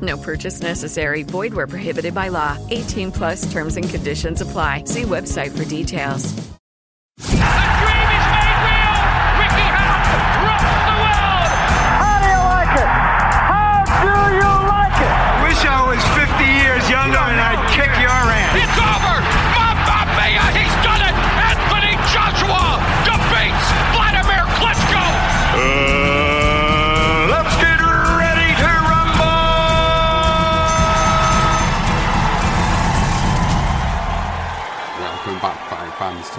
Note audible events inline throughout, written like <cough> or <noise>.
No purchase necessary. Void where prohibited by law. 18 plus terms and conditions apply. See website for details. The dream is made real. Ricky Hatton rocks the world. How do you like it? How do you like it? Wish I was 50 years younger and I'd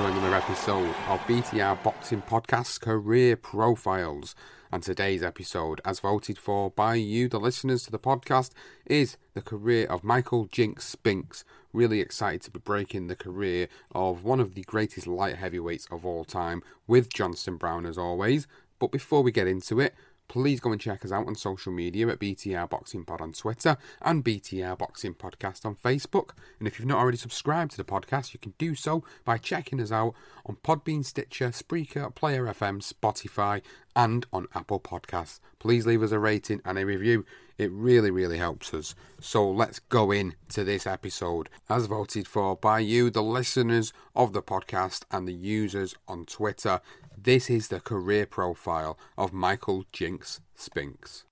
another episode of BTR Boxing Podcast's Career Profiles. And today's episode, as voted for by you, the listeners to the podcast, is the career of Michael Jinx Spinks. Really excited to be breaking the career of one of the greatest light heavyweights of all time, with Johnston Brown as always. But before we get into it, please go and check us out on social media at BTR Boxing Pod on Twitter and BTR Boxing Podcast on Facebook. And if you've not already subscribed to the podcast, you can do so by checking us out on Podbean, Stitcher, Spreaker, Player FM, Spotify, and on Apple Podcasts. Please leave us a rating and a review. It really, really helps us. So let's go in to this episode, as voted for by you, the listeners of the podcast, and the users on Twitter. This is the career profile of Michael Jinx Spinks.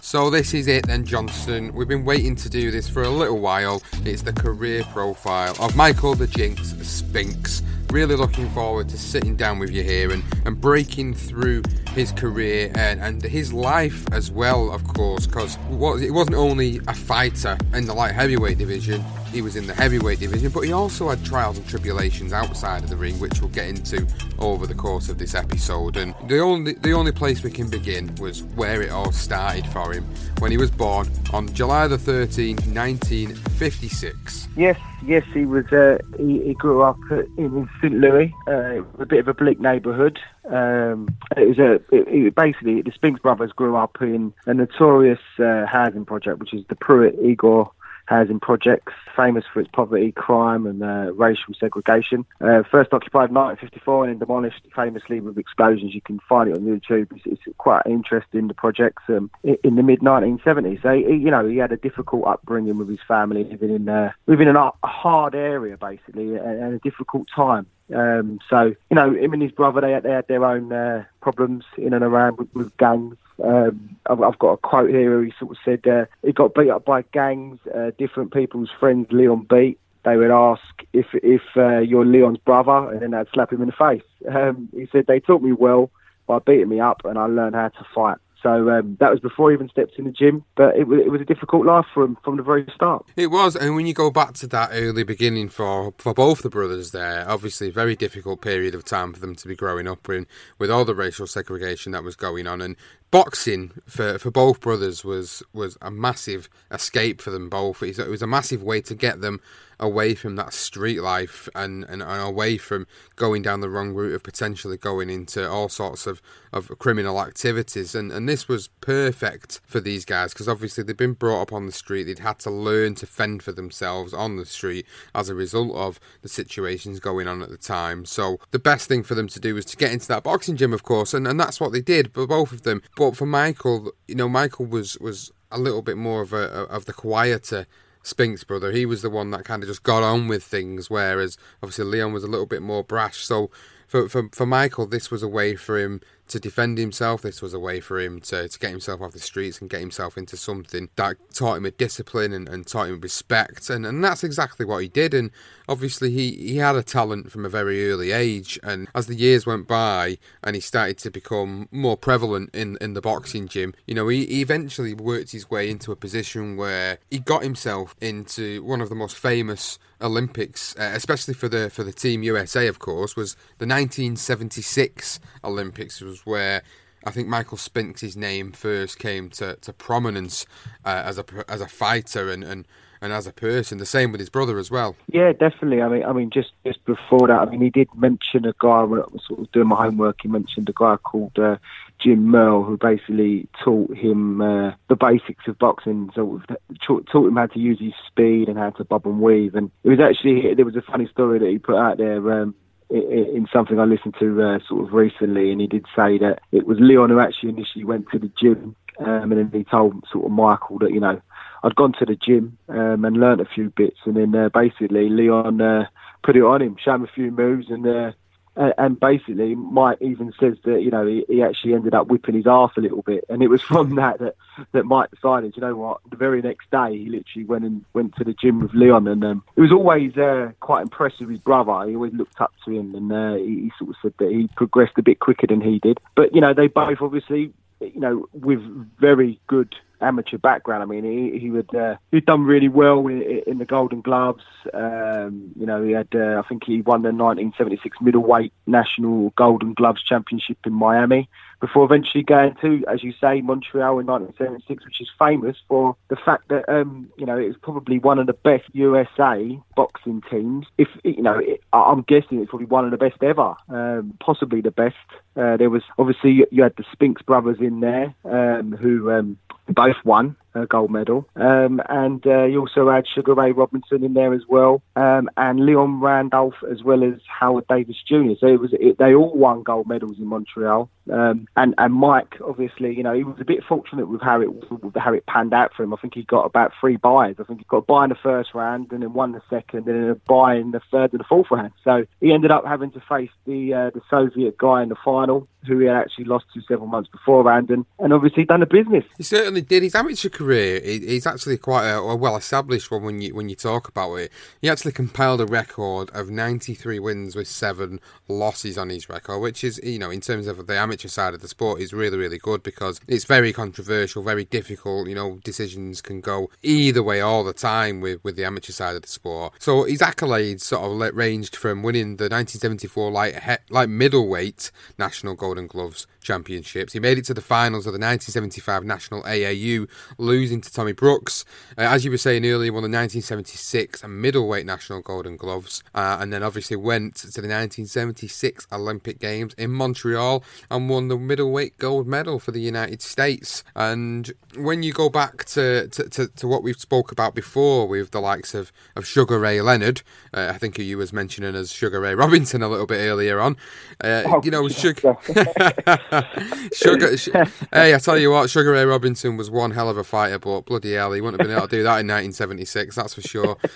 So this is it then, Johnston. We've been waiting to do this for a little while. It's the career profile of Michael the Jinx Spinks. Really looking forward to sitting down with you here and, and breaking through his career and, and his life as well, of course, because it wasn't only a fighter in the light heavyweight division, he was in the heavyweight division, but he also had trials and tribulations outside of the ring, which we'll get into over the course of this episode. And the only the only place we can begin was where it all started for him when he was born on July the 13th, 1956. Yes, yes, he was. Uh, he, he grew up in St Louis, uh, a bit of a bleak neighbourhood. Um, it was a it, it basically the Spinks brothers grew up in a notorious uh, housing project, which is the Pruitt Igoe housing projects, famous for its poverty, crime, and uh, racial segregation. Uh, first occupied in 1954 and then demolished famously with explosions. You can find it on YouTube. It's, it's quite interesting, the projects um, in, the mid 1970s. So, he, you know, he had a difficult upbringing with his family, living in uh, living in a hard area, basically, and a difficult time. Um, so, you know, him and his brother, they had, they had their own uh, problems in and around with, with gangs. Um, I've, I've got a quote here where he sort of said uh, he got beat up by gangs, uh, different people's friends Leon beat. They would ask if if uh, you're Leon's brother, and then they'd slap him in the face. Um, he said they taught me well by beating me up, and I learned how to fight. So um, that was before he even stepped in the gym, but it, it was a difficult life for him from the very start. It was, and when you go back to that early beginning for for both the brothers, there obviously a very difficult period of time for them to be growing up in with all the racial segregation that was going on, and boxing for, for both brothers was was a massive escape for them both. It was a massive way to get them away from that street life and, and, and, away from going down the wrong route of potentially going into all sorts of, of criminal activities. And, and this was perfect for these guys because obviously they'd been brought up on the street, they'd had to learn to fend for themselves on the street as a result of the situations going on at the time. So the best thing for them to do was to get into that boxing gym, of course, and, and that's what they did, but both of them. But for Michael, you know, Michael was, was a little bit more of a of the quieter Spinks brother. He was the one that kind of just got on with things, whereas obviously Leon was a little bit more brash. So for for, for Michael, this was a way for him to defend himself. This was a way for him to, to get himself off the streets and get himself into something that taught him a discipline and, and taught him respect. And, and that's exactly what he did. And obviously, he, he had a talent from a very early age. And as the years went by and he started to become more prevalent in, in the boxing gym, you know, he, he eventually worked his way into a position where he got himself into one of the most famous Olympics, uh, especially for the for the team USA, of course, was the 1976 Olympics. Was where I think Michael Spinks' name first came to, to prominence uh, as a as a fighter and, and and as a person. The same with his brother as well. Yeah, definitely. I mean, I mean, just just before that, I mean, he did mention a guy when I was sort of doing my homework. He mentioned a guy called uh, Jim Merle, who basically taught him uh, the basics of boxing. So taught, taught him how to use his speed and how to bob and weave. And it was actually there was a funny story that he put out there. Um, in something I listened to uh, sort of recently, and he did say that it was Leon who actually initially went to the gym, um, and then he told sort of Michael that you know I'd gone to the gym um, and learnt a few bits, and then uh, basically Leon uh, put it on him, showed him a few moves, and uh, and basically Mike even says that you know he, he, actually ended up whipping his arse a little bit, and it was from <laughs> that that that Mike decided, you know what, the very next day he literally went and went to the gym with Leon, and um, it was always uh, quite impressive. His brother, he always looked up to him, and uh, he, he sort of said that he progressed a bit quicker than he did. But you know, they both obviously, you know, with very good amateur background. I mean, he he would uh, he'd done really well in, in the Golden Gloves. Um, you know, he had uh, I think he won the 1976 middleweight national Golden Gloves championship in Miami before eventually going to, as you say, Montreal in 1976, which is famous for the fact that um, you know it was probably one of the best USA boxing teams. If you know, it, I'm guessing it's probably one of the best ever, um, possibly the best. Uh, there was obviously you had the Spinks brothers in there um, who um, both won gold medal. Um, and uh, you also had Sugar Ray Robinson in there as well, um, and Leon Randolph as well as Howard Davis Jr. So it was it, they all won gold medals in Montreal. Um, and and Mike, obviously, you know, he was a bit fortunate with how it with how it panned out for him. I think he got about three buys. I think he got a buy in the first round, and then won the second, and then a buy in the third and the fourth round. So he ended up having to face the uh, the Soviet guy in the final, who he had actually lost to several months beforehand, and, and obviously done the business. He certainly did. His amateur career is actually quite a, a well established one when you when you talk about it. He actually compiled a record of 93 wins with seven losses on his record, which is you know in terms of the amateur side of the sport is really really good because it's very controversial, very difficult. You know decisions can go either way all the time with with the amateur side of the sport. So his accolades sort of ranged from winning the 1974 light light middleweight national Golden Gloves championships. He made it to the finals of the 1975 National AAU, losing to Tommy Brooks. Uh, as you were saying earlier, won the 1976 middleweight national Golden Gloves, uh, and then obviously went to the 1976 Olympic Games in Montreal and won the middleweight gold medal for the United States. And when you go back to, to, to, to what we've spoke about before with the likes of, of Sugar Ray Leonard, uh, I think you was mentioning as Sugar Ray Robinson a little bit earlier on. Uh, oh, you know, Sugar. <laughs> Sugar. <laughs> hey, I tell you what, Sugar Ray Robinson was one hell of a fighter, but bloody hell, he wouldn't have been able to do that in 1976. That's for sure. <laughs>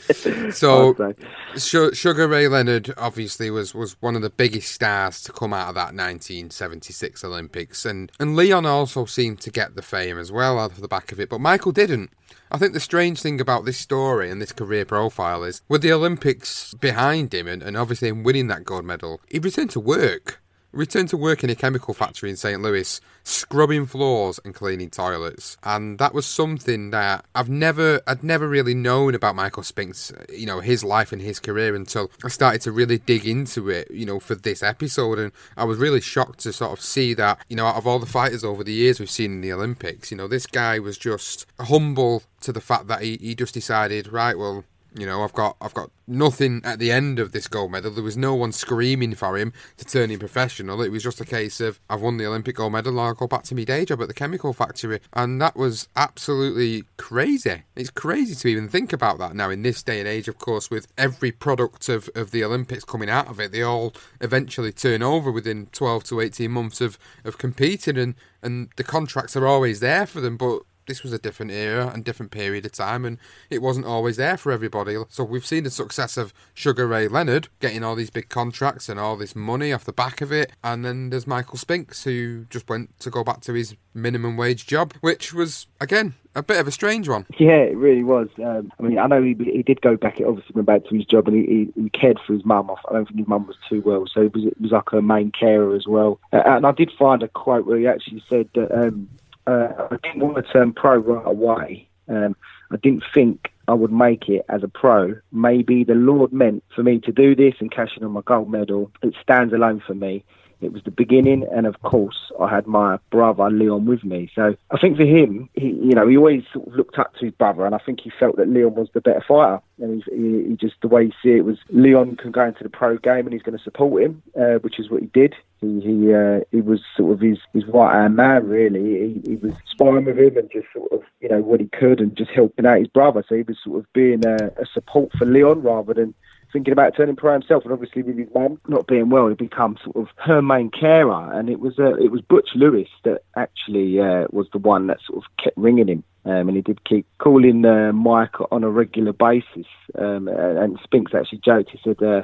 So, Sugar Ray Leonard obviously was was one of the biggest stars to come out of that 1976 Olympics, and and Leon also seemed to get the fame as well out of the back of it, but Michael didn't. I think the strange thing about this story and this career profile is, with the Olympics behind him and, and obviously him winning that gold medal, he returned to work returned to work in a chemical factory in St. Louis, scrubbing floors and cleaning toilets. And that was something that I've never, I'd never really known about Michael Spinks, uh, you know, his life and his career until I started to really dig into it, you know, for this episode. And I was really shocked to sort of see that, you know, out of all the fighters over the years we've seen in the Olympics, you know, this guy was just humble to the fact that he, he just decided, right, well, you know, I've got I've got nothing at the end of this gold medal. There was no one screaming for him to turn him professional. It was just a case of I've won the Olympic gold medal. I'll go back to my day job at the chemical factory, and that was absolutely crazy. It's crazy to even think about that now in this day and age. Of course, with every product of, of the Olympics coming out of it, they all eventually turn over within twelve to eighteen months of of competing, and and the contracts are always there for them, but this was a different era and different period of time, and it wasn't always there for everybody. So we've seen the success of Sugar Ray Leonard getting all these big contracts and all this money off the back of it, and then there's Michael Spinks who just went to go back to his minimum wage job, which was again a bit of a strange one. Yeah, it really was. Um, I mean, I know he, he did go back. Obviously, went back to his job, and he, he, he cared for his mum. Off I don't think his mum was too well, so it was, it was like her main carer as well. Uh, and I did find a quote where he actually said that. Um, uh, I didn't want to turn pro right away. Um, I didn't think I would make it as a pro. Maybe the Lord meant for me to do this and cash in on my gold medal. It stands alone for me. It was the beginning, and of course, I had my brother Leon with me. So I think for him, he, you know, he always sort of looked up to his brother, and I think he felt that Leon was the better fighter. And he, he, he just the way he see it was Leon can go into the pro game, and he's going to support him, uh, which is what he did. He he, uh, he was sort of his his right hand man, really. He, he was sparring with him and just sort of you know what he could, and just helping out his brother. So he was sort of being a, a support for Leon rather than thinking about turning pro himself, and obviously with his mum not being well, he become sort of her main carer. And it was uh, it was Butch Lewis that actually uh, was the one that sort of kept ringing him. Um, and he did keep calling uh, Mike on a regular basis. Um, and Spinks actually joked. He said, uh,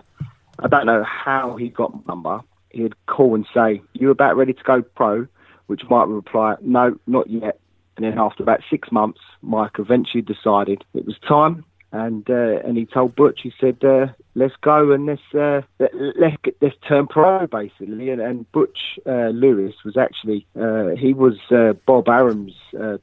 "I don't know how he got my number. He'd call and say, "You about ready to go pro?" Which Mike would reply, "No, not yet." And then after about six months, Mike eventually decided it was time and uh, and he told Butch, he said, uh, "Let's go and let's uh, let, let's turn pro basically." And, and Butch uh, Lewis was actually uh, he was uh, Bob Arum's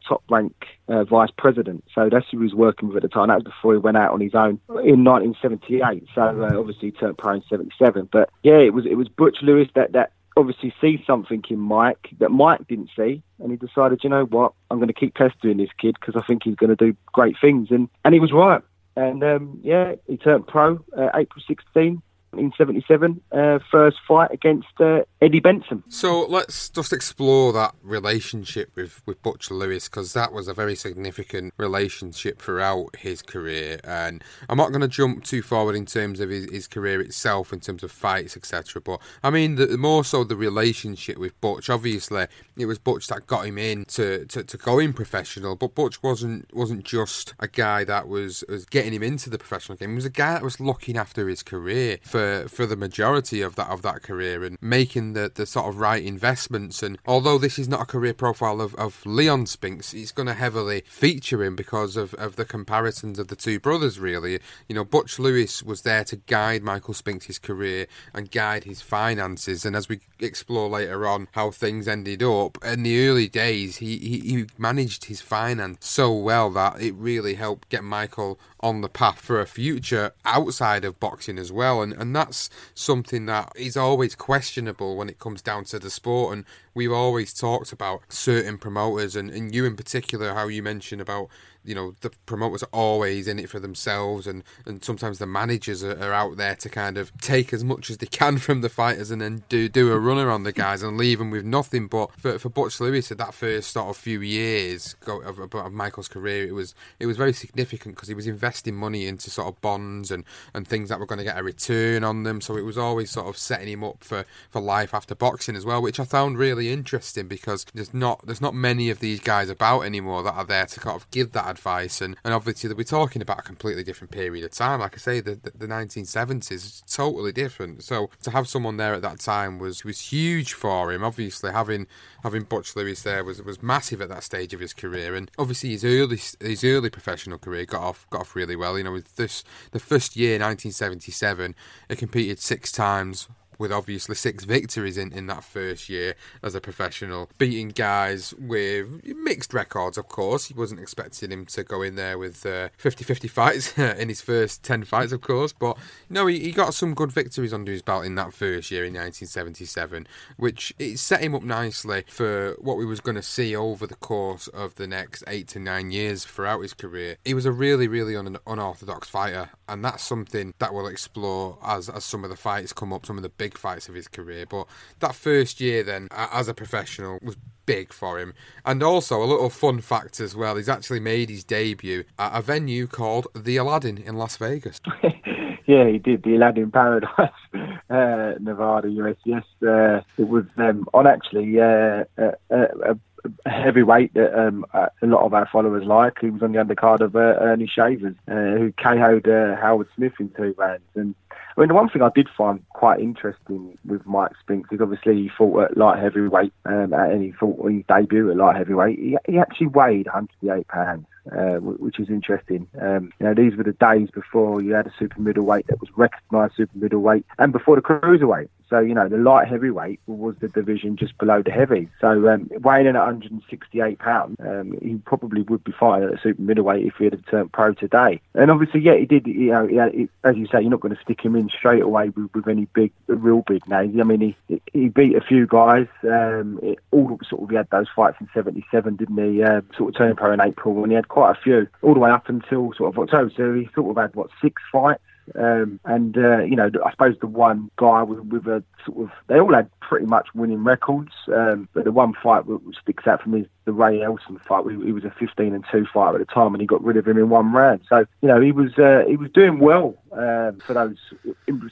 top rank vice president, so that's who he was working with at the time. That was before he went out on his own in 1978. So obviously he turned pro in '77. But yeah, it was it was Butch Lewis that that obviously see something in Mike that Mike didn't see, and he decided, you know what, I'm going to keep pestering this kid because I think he's going to do great things, and and he was right. And um, yeah, he turned pro uh, April 16, in 77, uh, first fight against uh, Eddie Benson. So let's just explore that relationship with, with Butch Lewis because that was a very significant relationship throughout his career. And I'm not going to jump too forward in terms of his, his career itself, in terms of fights, etc. But I mean, the, more so the relationship with Butch. Obviously, it was Butch that got him in to, to, to going professional, but Butch wasn't wasn't just a guy that was, was getting him into the professional game. He was a guy that was looking after his career for for the majority of that of that career and making the, the sort of right investments. And although this is not a career profile of, of Leon Spinks, it's going to heavily feature him because of, of the comparisons of the two brothers. Really, you know, Butch Lewis was there to guide Michael Spinks' career and guide his finances. And as we explore later on how things ended up in the early days, he, he, he managed his finance so well that it really helped get Michael on the path for a future outside of boxing as well. And, and that's something that is always questionable when it comes down to the sport. And we've always talked about certain promoters, and, and you in particular, how you mentioned about you know the promoters are always in it for themselves and and sometimes the managers are, are, out there to kind of take as much as they can from the fighters and then do do a runner on the guys and leave them with nothing. But for, for Butch Lewis at that first sort of few years of, of, of Michael's career it was it was very significant because he was investing money into sort of bonds and and things that were going to get a return on them. So it was always sort of setting him up for for life after boxing as well which I found really interesting because there's not there's not many of these guys about anymore that are there to kind of give that advice. And, and obviously, we're talking about a completely different period of time. Like I say, the, the, the 1970s is totally different. So to have someone there at that time was was huge for him. Obviously, having having Butch Lewis there was was massive at that stage of his career. And obviously, his early his early professional career got off got off really well. You know, with this the first year, 1977, he competed six times with obviously six <laughs> victories in, in that first year as a professional, beating guys with mixed records, of course. He wasn't expecting him to go in there with 50 uh, 50 fights <laughs> in his first 10 fights, of course, but no, he, he got some good victories under his belt in that first year in 1977, which it set him up nicely for what we was going to see over the course of the next eight to nine years throughout his career. He was a really, really un- unorthodox fighter, and that's something that we'll explore as, as some of the fights come up, some of the big fights of his career. But that first year, then, as a professional, was big for him. And also, a little fun fact as well, he's actually made his debut at a venue called The Aladdin in Las Vegas. <laughs> yeah, he did the Aladdin Paradise, <laughs> uh, Nevada, US. Yes, uh, it was um, on actually uh, a, a, a heavyweight that um, a lot of our followers like. He was on the undercard of uh, Ernie Shavers, uh, who KO'd uh, Howard Smith in two rounds. And I mean, the one thing I did find quite interesting with Mike Spinks is obviously he fought at light heavyweight, um, and he fought on his debut at light heavyweight. He, he actually weighed 108 pounds. Uh, which is interesting. Um, you know, these were the days before you had a super middleweight that was recognised super middleweight, and before the cruiserweight. So you know, the light heavyweight was the division just below the heavy. So um, weighing in at 168 pounds, um, he probably would be fighting at a super middleweight if he had turned pro today. And obviously, yeah, he did. You know, he, as you say, you're not going to stick him in straight away with, with any big, real big names. I mean, he he beat a few guys. Um, it, all sort of he had those fights in '77, didn't he? Uh, sort of turned pro in April, and he had quite a few all the way up until sort of October. So he sort of had what six fights. Um, and uh, you know, I suppose the one guy with, with, a sort of they all had pretty much winning records, um, but the one fight that sticks out for me is the Ray Elson fight. He, was a 15 and two fighter at the time, and he got rid of him in one round. So you know, he was uh, he was doing well um, for those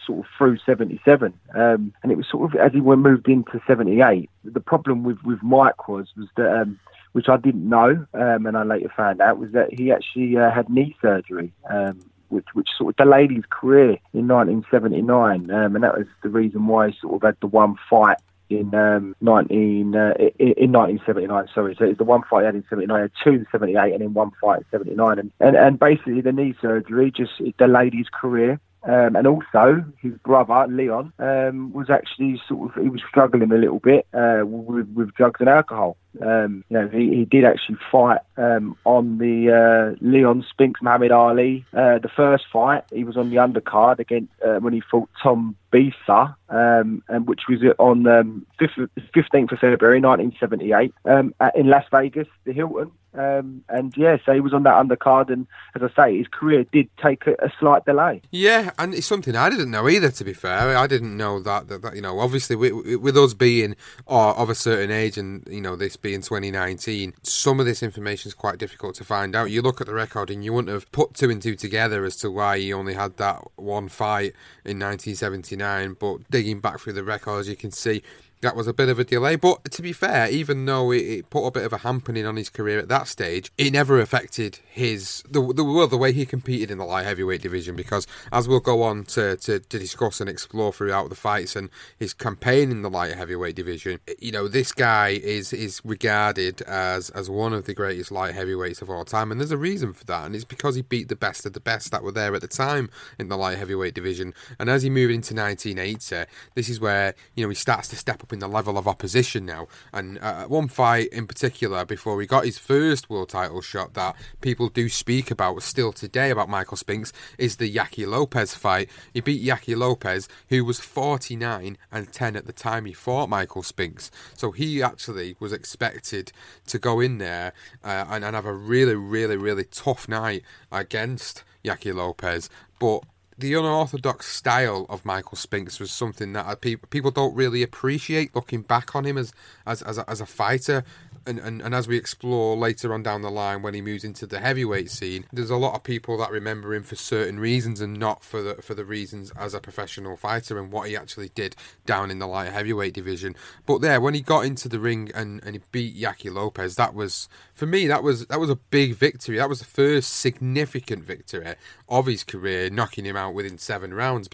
sort of through 77, um, and it was sort of as he went moved into 78. The problem with with Mike was was that um, which I didn't know, um, and I later found out, was that he actually uh, had knee surgery, um, which, which sort of delayed his career in 1979, um, and that was the reason why he sort of had the one fight in um, 19 uh, in, 1979. Sorry, so it's the one fight he had in 79, had two in 78, and then one fight in 79, and, and and basically the knee surgery just delayed his career. Um, and also, his brother Leon um, was actually sort of he was struggling a little bit uh, with, with drugs and alcohol. Um, you know, he, he did actually fight um, on the uh, Leon Spinks Muhammad Ali. Uh, the first fight, he was on the undercard against uh, when he fought Tom Bethea, um, and which was on um, 15th of February 1978 um, in Las Vegas, the Hilton. Um, and yeah, so he was on that undercard, and as I say, his career did take a, a, slight delay. Yeah, and it's something I didn't know either. To be fair, I didn't know that. That, that you know, obviously, with, with us being uh, of a certain age, and you know, this being 2019, some of this information is quite difficult to find out. You look at the record, and you wouldn't have put two and two together as to why he only had that one fight in 1979. But digging back through the records, you can see that was a bit of a delay. But to be fair, even though it, it, put a bit of a hampering on his career at that stage, it never affected his the the, well, the way he competed in the light heavyweight division. Because as we'll go on to, to, to discuss and explore throughout the fights and his campaign in the light heavyweight division, you know, this guy is is regarded as as one of the greatest light heavyweights of all time, and there's a reason for that, and it's because he beat the best of the best that were there at the time in the light heavyweight division. And as he moved into 1980, this is where you know he starts to step up in the level of opposition now. And uh, one fight in particular, before he got his first world title shot, that people do speak about still today about Michael Spinks, is the Yaqui Lopez fight. He beat Yaqui Lopez, who was 49 and 10 at the time he fought Michael Spinks. So he actually was expected to go in there uh, and, and have a really, really, really tough night against Yaqui Lopez. But the unorthodox style of Michael Spinks was something that uh, people don't really appreciate looking back on him as as as a, as a fighter and, and, and as we explore later on down the line when he moves into the heavyweight scene, there's a lot of people that remember him for certain reasons and not for the for the reasons as a professional fighter and what he actually did down in the light heavyweight division. But there, when he got into the ring and, and he beat Yaqui Lopez, that was for me that was that was a big victory. That was the first significant victory of his career, knocking him out within seven rounds.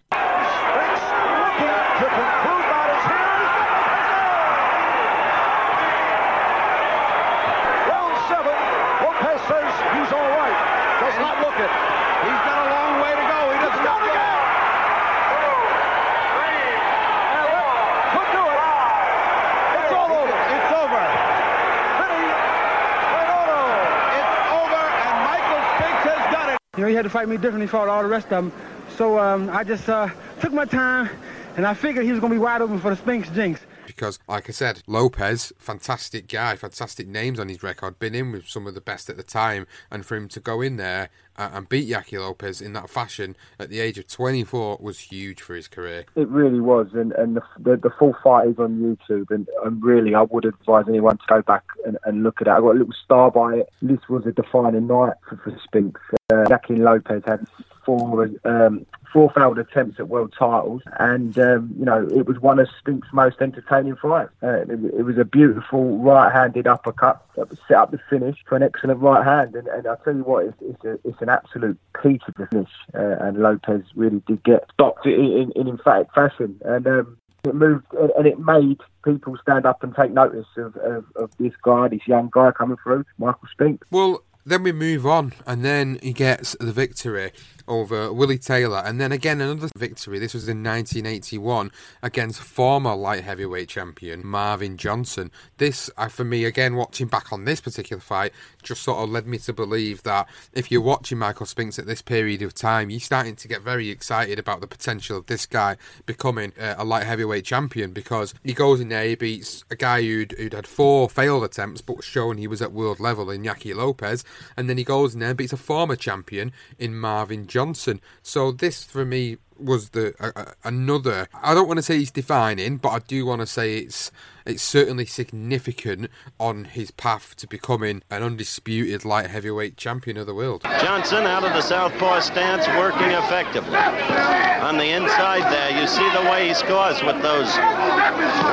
You know, he had to fight me differently for all the rest of them. So um, I just uh, took my time, and I figured he was going to be wide open for the Spinks Jinx because, like I said, Lopez, fantastic guy, fantastic names on his record, been in with some of the best at the time, and for him to go in there and beat Yaqui Lopez in that fashion at the age of 24 was huge for his career. It really was, and, and the, the, the full fight is on YouTube, and, and really I would advise anyone to go back and, and look at it. I got a little star by it. This was a defining night for, for Spinks. Uh, Yaqui Lopez had four um, four failed attempts at world titles, and um, you know it was one of Spink's most entertaining fights. Uh, it, it, was a beautiful right-handed uppercut that was set up the finish for an excellent right hand, and, and I tell you what, it's, it's, a, it's an absolute peach of the finish, uh, and Lopez really did get stopped in, in, in emphatic fashion, and. Um, it moved and it made people stand up and take notice of, of, of this guy, this young guy coming through, Michael Spink. Well, then we move on, and then he gets the victory over Willie Taylor, and then again another victory. This was in 1981 against former light heavyweight champion Marvin Johnson. This, uh, for me, again watching back on this particular fight, just sort of led me to believe that if you're watching Michael Spinks at this period of time, you're starting to get very excited about the potential of this guy becoming uh, a light heavyweight champion because he goes in there, he beats a guy who'd, who'd had four failed attempts but was shown he was at world level in Yaqui Lopez, and then he goes in there and beats a former champion in Marvin Johnson. Johnson. So this for me was the uh, another. I don't want to say he's defining, but I do want to say it's it's certainly significant on his path to becoming an undisputed light heavyweight champion of the world. Johnson out of the southpaw stance, working effectively. On the inside there, you see the way he scores with those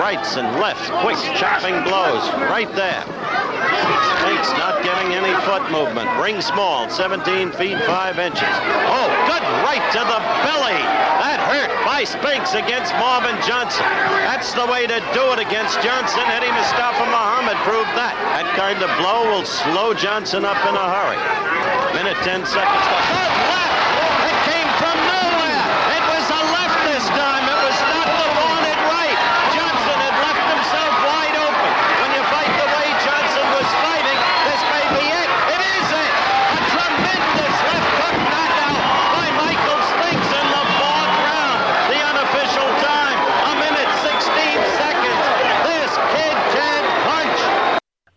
rights and lefts, quick chopping blows right there. Not getting any foot movement. Ring small, 17 feet 5 inches. Oh, good right to the belly. That hurt by Spinks against Marvin Johnson. That's the way to do it against Johnson. Eddie Mustafa Muhammad proved that. That kind of blow will slow Johnson up in a hurry. Minute 10 seconds left.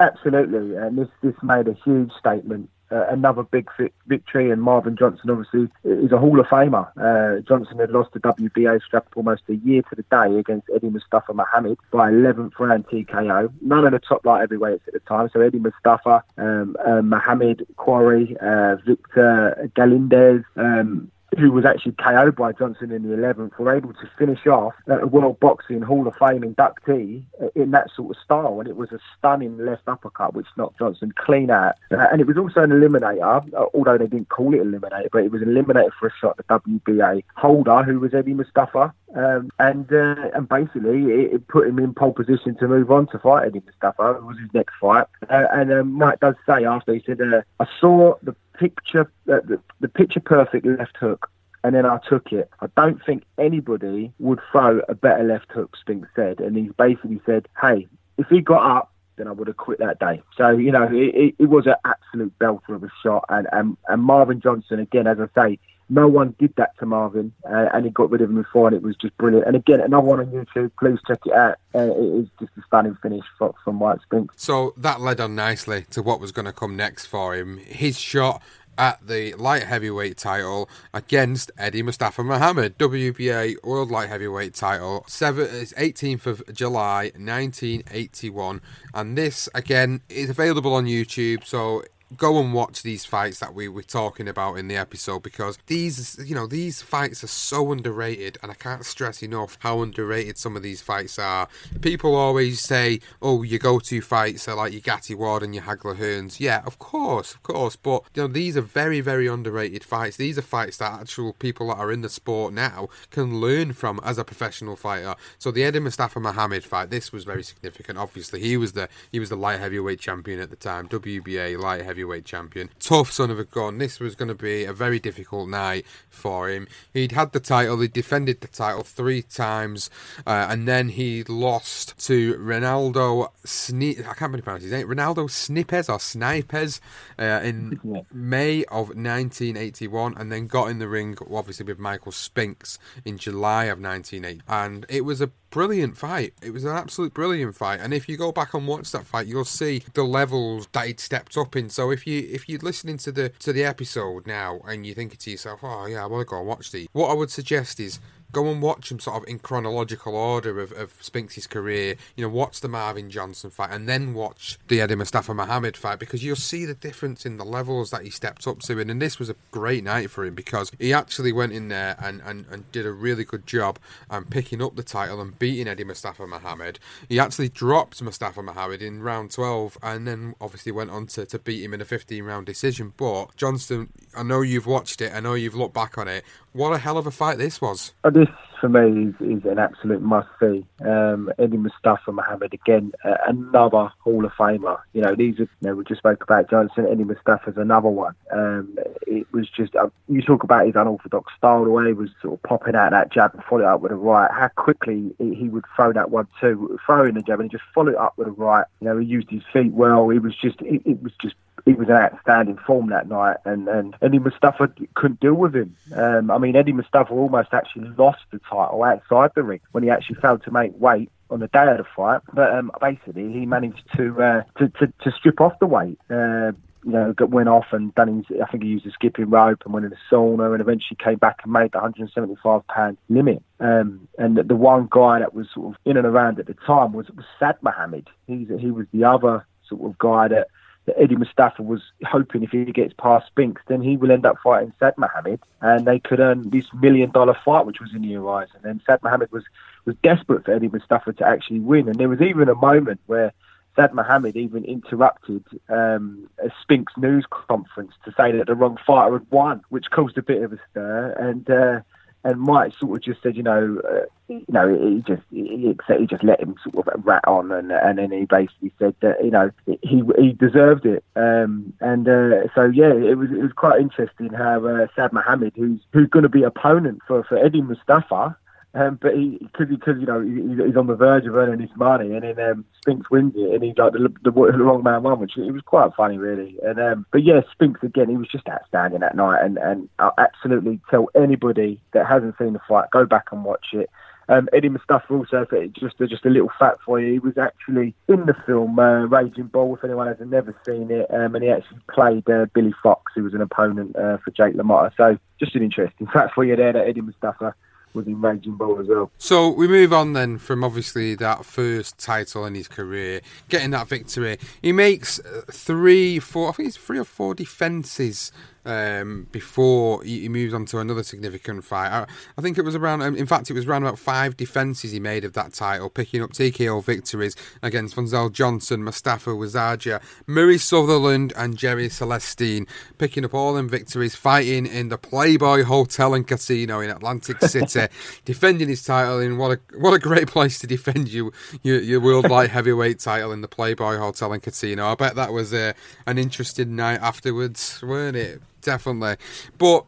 Absolutely, and this this made a huge statement. Uh, another big victory, and Marvin Johnson obviously is a Hall of Famer. Uh, Johnson had lost the WBA strap almost a year to the day against Eddie Mustafa Muhammad by 11th round TKO. None of the top light heavyweights at the time, so Eddie Mustafa, um, uh, Muhammad Qawi, uh, Victor Galindez. Um, who was actually KO'd by Johnson in the 11th, were able to finish off a World Boxing Hall of Fame inductee in that sort of style. And it was a stunning left uppercut, which knocked Johnson clean out. Uh, and it was also an eliminator, uh, although they didn't call it eliminator, but it was an eliminator for a shot the WBA holder, who was Eddie Mustafa. Um, and uh, and basically, it, it, put him in pole position to move on to fight Eddie Mustafa. It was his next fight. Uh, and um, Mike does say after, he said, uh, I saw the picture, uh, the, the picture perfect left hook and then I took it. I don't think anybody would throw a better left hook, Spink said. And he basically said, hey, if he got up, then I would have quit that day. So, you know, it, it was an absolute belter of a shot. And, and, and Marvin Johnson, again, as I say, no one did that to Marvin, uh, and he got rid of him before, and it was just brilliant. And again, another one on YouTube. Please check it out. Uh, it is just a stunning finish for, from White Spink. So that led on nicely to what was going to come next for him. His shot at the light heavyweight title against Eddie Mustafa Muhammad, WBA World Light Heavyweight title, 18th of July 1981. And this, again, is available on YouTube, so go and watch these fights that we were talking about in the episode because these, you know, these fights are so underrated, and I can't stress enough how underrated some of these fights are. People always say, "Oh, your go-to fights are like your Gatti Ward and your Hagler Hearns." Yeah, of course, of course, but you know, these are very, very underrated fights. These are fights that actual people that are in the sport now can learn from as a professional fighter. So the Eddie Mustafa Muhammad fight, this was very significant. Obviously, he was the he was the light heavyweight champion at the time, WBA light heavyweight heavyweight champion. Tough son of a gun. This was going to be a very difficult night for him. He'd had the title, he defended the title three times, uh, and then he lost to Ronaldo Sni- I can't pronounce his name. Ronaldo Snipes or Snipes uh, in May of 1981, and then got in the ring, obviously, with Michael Spinks in July of 1980. And it was a brilliant fight. It was an absolute brilliant fight. And if you go back and watch that fight, you'll see the levels that he'd stepped up in. So if you if you're listening to the to the episode now and you're thinking to yourself, oh yeah, I want to go and watch these, what I would suggest is go and watch them sort of in chronological order of, of Spinks' career. You know, watch the Marvin Johnson fight and then watch the Eddie Mustafa Mohammed fight because you'll see the difference in the levels that he stepped up to. And, and this was a great night for him because he actually went in there and, and, and did a really good job um, picking up the title and beating Eddie Mustafa Mohammed. He actually dropped Mustafa Mohammed in round 12 and then obviously went on to, to beat him in a 15 round decision. But Johnston, I know you've watched it, I know you've looked back on it. What a hell of a fight this was. Uh, this, for me, is, is an absolute must see. Um, Eddie Mustafa Mohammed, again, uh, another Hall of Famer. You know, these are, you know, we just spoke about Johnson. Eddie Mustafa's another one. Um, it was just, uh, you talk about his unorthodox style, the way he was sort of popping out that jab and follow it up with a right, how quickly he, he would throw that one too, throw in the jab and he just follow it up with a right. You know, he used his feet well. He was just, it, it was just he was an outstanding form that night, and, and Eddie Mustafa couldn't deal with him. Um, I mean, Eddie Mustafa almost actually lost the title outside the ring when he actually failed to make weight on the day of the fight. But um, basically, he managed to, uh, to, to to strip off the weight. Uh, you know, went off and done his, I think he used a skipping rope and went in the sauna and eventually came back and made the 175 pound limit. Um, and the one guy that was sort of in and around at the time was, was Saad Mohammed. He's, he was the other sort of guy that that Eddie Mustafa was hoping if he gets past Spinks, then he will end up fighting Saad Mohammed, and they could earn this million dollar fight, which was in the horizon. And Saad Mohammed was was desperate for Eddie Mustafa to actually win, and there was even a moment where Saad Mohammed even interrupted um, a Spinks news conference to say that the wrong fighter had won, which caused a bit of a stir. And uh, and Mike sort of just said, you know, uh, you know, he just he, he just let him sort of rat on, and and then he basically said that you know he he deserved it, um, and uh, so yeah, it was it was quite interesting how uh, Saad Mohammed, who's who's going to be opponent for for Eddie Mustafa, um, but he, because because you know he, he's on the verge of earning his money, and then um, Spinks wins it, and he's like the, the, the wrong man won, which it was quite funny really. And um, but yeah, Spinks again, he was just outstanding that night, and and I absolutely tell anybody that hasn't seen the fight, go back and watch it. Um, Eddie Mustafa also, just just a little fact for you, he was actually in the film uh, Raging Bull. If anyone hasn't never seen it, um, and he actually played uh, Billy Fox, who was an opponent uh, for Jake LaMotta. So just an interesting <laughs> fact for you there that Eddie Mustafa in Raging Bull as well. So we move on then from obviously that first title in his career, getting that victory. He makes uh, three, four, I think it's three or four defences um, before he, he, moves on to another significant fight. I, I, think it was around, um, in fact, it was around about five defences he made of that title, picking up TKO victories against Vonzell Johnson, Mustafa Wassaja, Murray Sutherland, and Jerry Celestine, picking up all them victories, fighting in the Playboy Hotel and Casino in Atlantic <laughs> City, defending his title in what a what a great place to defend you, your, your world light <laughs> heavyweight title in the Playboy Hotel and Casino. I bet that was uh, an interesting night afterwards, weren't it? Definitely. But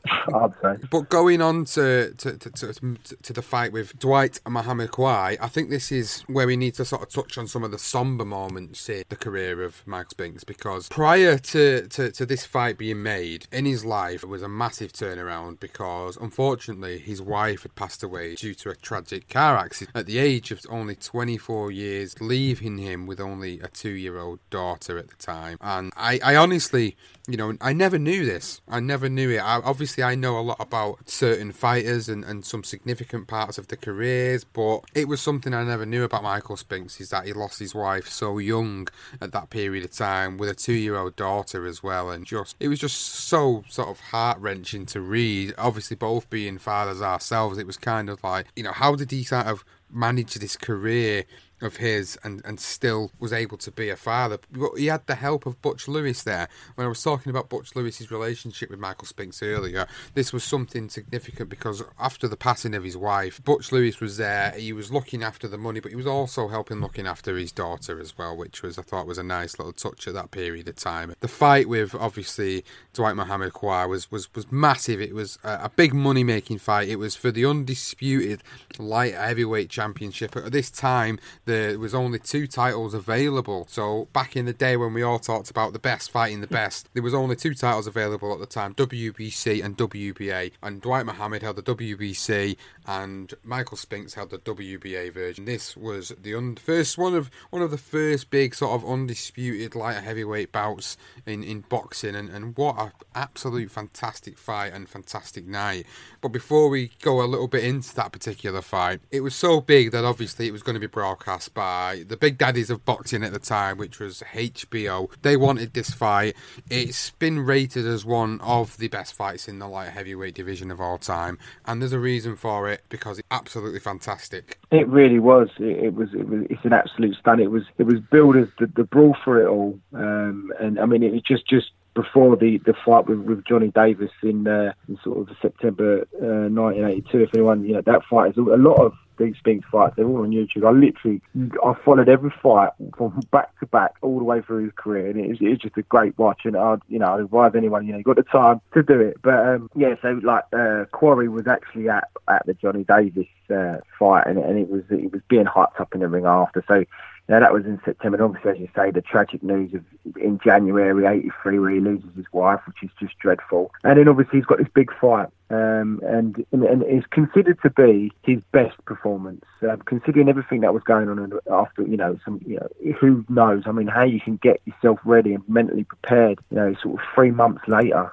but going on to to, to, to, to the fight with Dwight and Muhammad Qawi, I think this is where we need to sort of touch on some of the somber moments in the career of Mike Spinks because prior to, to, to this fight being made in his life, it was a massive turnaround because unfortunately his wife had passed away due to a tragic car accident at the age of only 24 years, leaving him with only a two year old daughter at the time. And I, I honestly, you know, I never knew this. I never knew it. I, obviously, I know a lot about certain fighters and, and some significant parts of their careers, but it was something I never knew about Michael Spinks is that he lost his wife so young at that period of time with a two year old daughter as well. And just, it was just so sort of heart wrenching to read. Obviously, both being fathers ourselves, it was kind of like, you know, how did he sort of manage this career? Of his and, and still was able to be a father. But he had the help of Butch Lewis there. When I was talking about Butch Lewis's relationship with Michael Spinks earlier, this was something significant because after the passing of his wife, Butch Lewis was there. He was looking after the money, but he was also helping looking after his daughter as well, which was I thought was a nice little touch at that period of time. The fight with obviously Dwight Mohammed Qawi was was was massive. It was a, a big money making fight. It was for the undisputed light heavyweight championship. At this time, there was only two titles available. So back in the day when we all talked about the best fighting the best, there was only two titles available at the time: WBC and WBA. And Dwight Mohammed held the WBC, and Michael Spinks held the WBA version. This was the un- first one of one of the first big sort of undisputed light heavyweight bouts in in boxing, and and what an absolute fantastic fight and fantastic night. But before we go a little bit into that particular fight, it was so big that obviously it was going to be broadcast by the big daddies of boxing at the time, which was HBO. They wanted this fight. It's been rated as one of the best fights in the light heavyweight division of all time, and there's a reason for it because it's absolutely fantastic. It really was. It, it was. It was. It's an absolute stun. It was. It was billed as the, the brawl for it all. Um, and I mean, it was just just before the, the fight with, with Johnny Davis in, uh, in sort of September uh, 1982. If anyone, you know, that fight is a lot of these Spinks fights. They're all on YouTube. I literally, I followed every fight from back to back all the way through his career, and it was, just a great watch. And I'd, you know, I'd advise anyone, you know, you got the time to do it. But um, yeah, so like uh, Qawi was actually at at the Johnny Davis uh, fight, and, and it was it was being hyped up in the ring after. So now that was in September. Obviously, as you say, the tragic news of in January '83 where he loses his wife, which is just dreadful. And then obviously he's got this big fight, um, and, and and it's considered to be his best performance, uh, considering everything that was going on after. You know, some you know who knows? I mean, how you can get yourself ready and mentally prepared. You know, sort of three months later.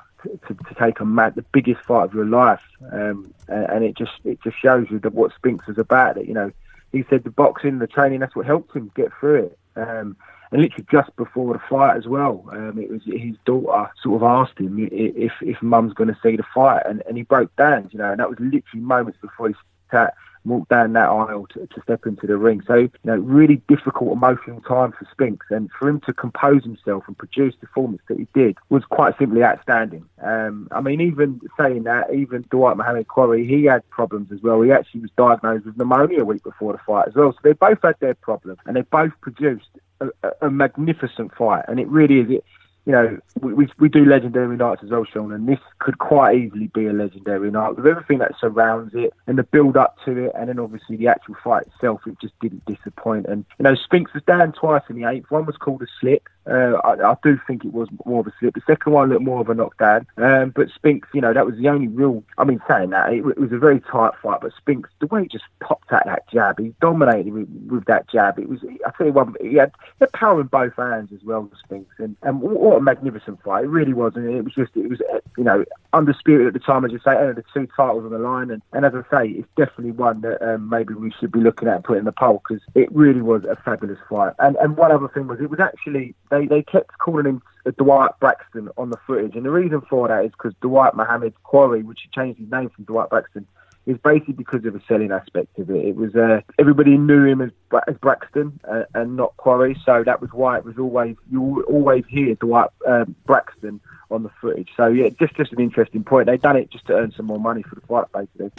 To, to, take a mad, the biggest fight of your life, um, and, and, it just it just shows you that what Spinks is about. That you know, he said the boxing, the training, that's what helped him get through it. Um, and literally just before the fight as well, um, it was his daughter sort of asked him if if mum's going to see the fight, and, and he broke down, you know, and that was literally moments before he sat walk down that aisle to, to, step into the ring. So, you know, really difficult emotional time for Spinks. And for him to compose himself and produce the performance that he did was quite simply outstanding. Um, I mean, even saying that, even Dwight Mohammed Qawi, he had problems as well. He actually was diagnosed with pneumonia a week before the fight as well. So they both had their problems and they both produced a, a, magnificent fight. And it really is. It, you know, we, we, we do legendary nights as well, Sean, and this could quite easily be a legendary night with everything that surrounds it and the build up to it, and then obviously the actual fight itself. It just didn't disappoint. And you know, Spinks was down twice in the eighth. One was called a slip. Uh, I, I, do think it was more of a slip. The second one looked more of a knockdown. Um, but Spinks, you know, that was the only real. I mean, saying that it, it, was a very tight fight, but Spinks, the way he just popped out that jab, he dominated with, with that jab. It was, I tell you what, he had, he had power in both hands as well, Spinks, and and what a magnificent fight it really was. And it was just, it was, you know, undisputed at the time, as you say, only the two titles on the line, and, and as I say, it's definitely one that um, maybe we should be looking at and putting in the poll because it really was a fabulous fight. And and one other thing was, it was actually they, they kept calling him Dwight Braxton on the footage. And the reason for that is because Dwight Mohammed Qawi, which he changed his name from Dwight Braxton, is basically because of the selling aspect of it. It was uh, everybody knew him as, as Braxton uh, and not Qawi, so that was why it was always you always hear Dwight um, Braxton on the footage. So yeah, just just an interesting point. They've done it just to earn some more money for the fight, basically.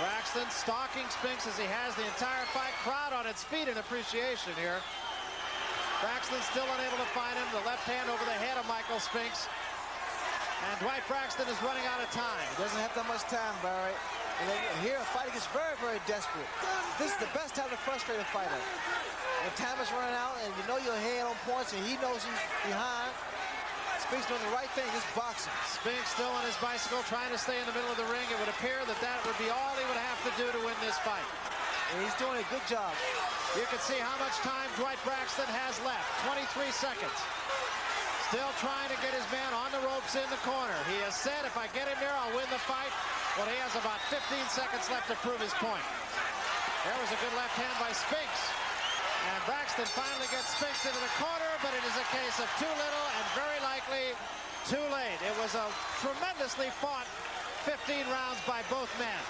Braxton stalking Spinks as he has the entire fight crowd on its feet in appreciation here. Braxton still unable to find him. The left hand over the head of Michael Spinks. And Dwight Braxton is running out of time. He doesn't have that much time, Barry. And then here, a fighter gets very, very desperate. This is the best time to frustrate a fighter. When time is running out and you know your head on points and he knows he's behind, Spinks doing the right thing, just boxing. Spinks still on his bicycle, trying to stay in the middle of the ring. It would appear that that would be all he would have to do to win this fight. And he's doing a good job. You can see how much time Dwight Braxton has left. 23 seconds. Still trying to get his man on the ropes in the corner. He has said, if I get him there, I'll win the fight. Well, he has about 15 seconds left to prove his point. There was a good left hand by Spinks. And Braxton finally gets Spinks into the corner, but it is a case of too little and very likely too late. It was a tremendously fought 15 rounds by both men.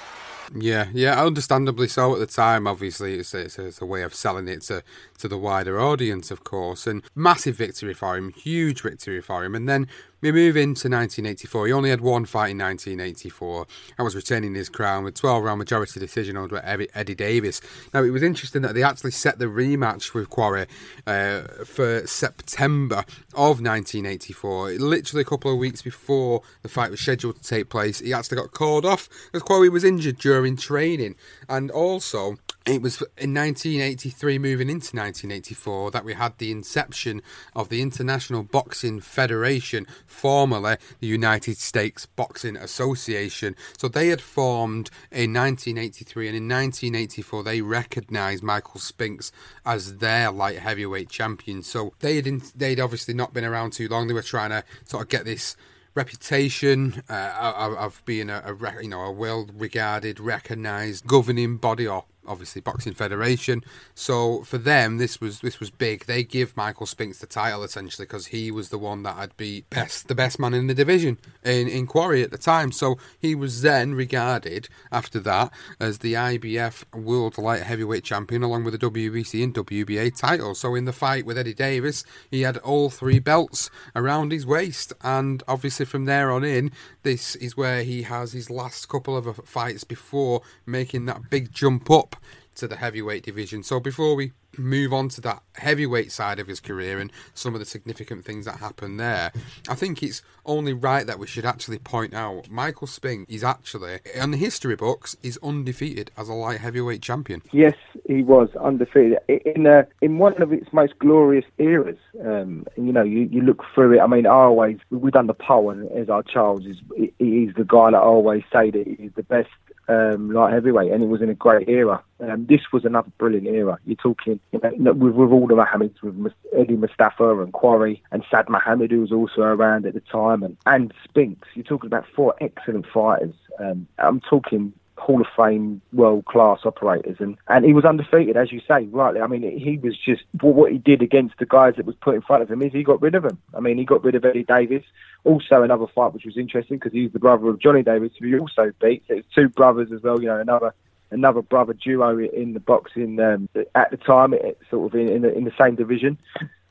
Yeah, yeah, understandably so at the time. Obviously, it's a, it's a, it's a way of selling it to, to the wider audience, of course. And massive victory for him, huge victory for him. And then we move into 1984. He only had one fight in 1984 and was retaining his crown with 12 round majority decision over Eddie Davis. Now, it was interesting that they actually set the rematch with Qawi uh, for September of 1984. Literally a couple of weeks before the fight was scheduled to take place, he actually got called off because Qawi was injured during training. And also, it was in 1983, moving into 1984, that we had the inception of the International Boxing Federation, formerly the United States Boxing Association. So they had formed in 1983, and in 1984 they recognised Michael Spinks as their light heavyweight champion. So they had they'd obviously not been around too long. They were trying to sort of get this reputation uh, of, of, being a, a you know a well regarded, recognised governing body or obviously boxing federation. So for them, this was this was big. They give Michael Spinks the title essentially because he was the one that had beat best the best man in the division in in Qawi at the time. So he was then regarded after that as the IBF World Light Heavyweight Champion along with the WBC and WBA titles. So in the fight with Eddie Davis, he had all three belts around his waist, and obviously from there on in, this is where he has his last couple of uh, fights before making that big jump up to the heavyweight division. So before we move on to that heavyweight side of his career and some of the significant things that happened there, I think it's only right that we should actually point out Michael Spink is actually on the history books is undefeated as a light heavyweight champion. Yes, he was undefeated in in one of its most glorious eras. Um, you know, you, you look through it. I mean, I always we've done the poll, and Ezzard Charles he's the guy that I always say that he's the best um, light heavyweight, and it was in a great era. Um, this was another brilliant era. You're talking you know, with, with all the Mohammeds, with Eddie Mustafa and Qawi and Saad Mohammed, who was also around at the time, and, and Spinks. You're talking about four excellent fighters. Um, I'm talking Hall of Fame, world class operators, and and he was undefeated, as you say, rightly. I mean, he was just what he did against the guys that was put in front of him is he got rid of them. I mean, he got rid of Eddie Davis. Also, another fight which was interesting because he's the brother of Johnny Davis, who he also beat. So it's two brothers as well. You know, another another brother duo in the boxing um, at the time, it, sort of in, in the, in the same division.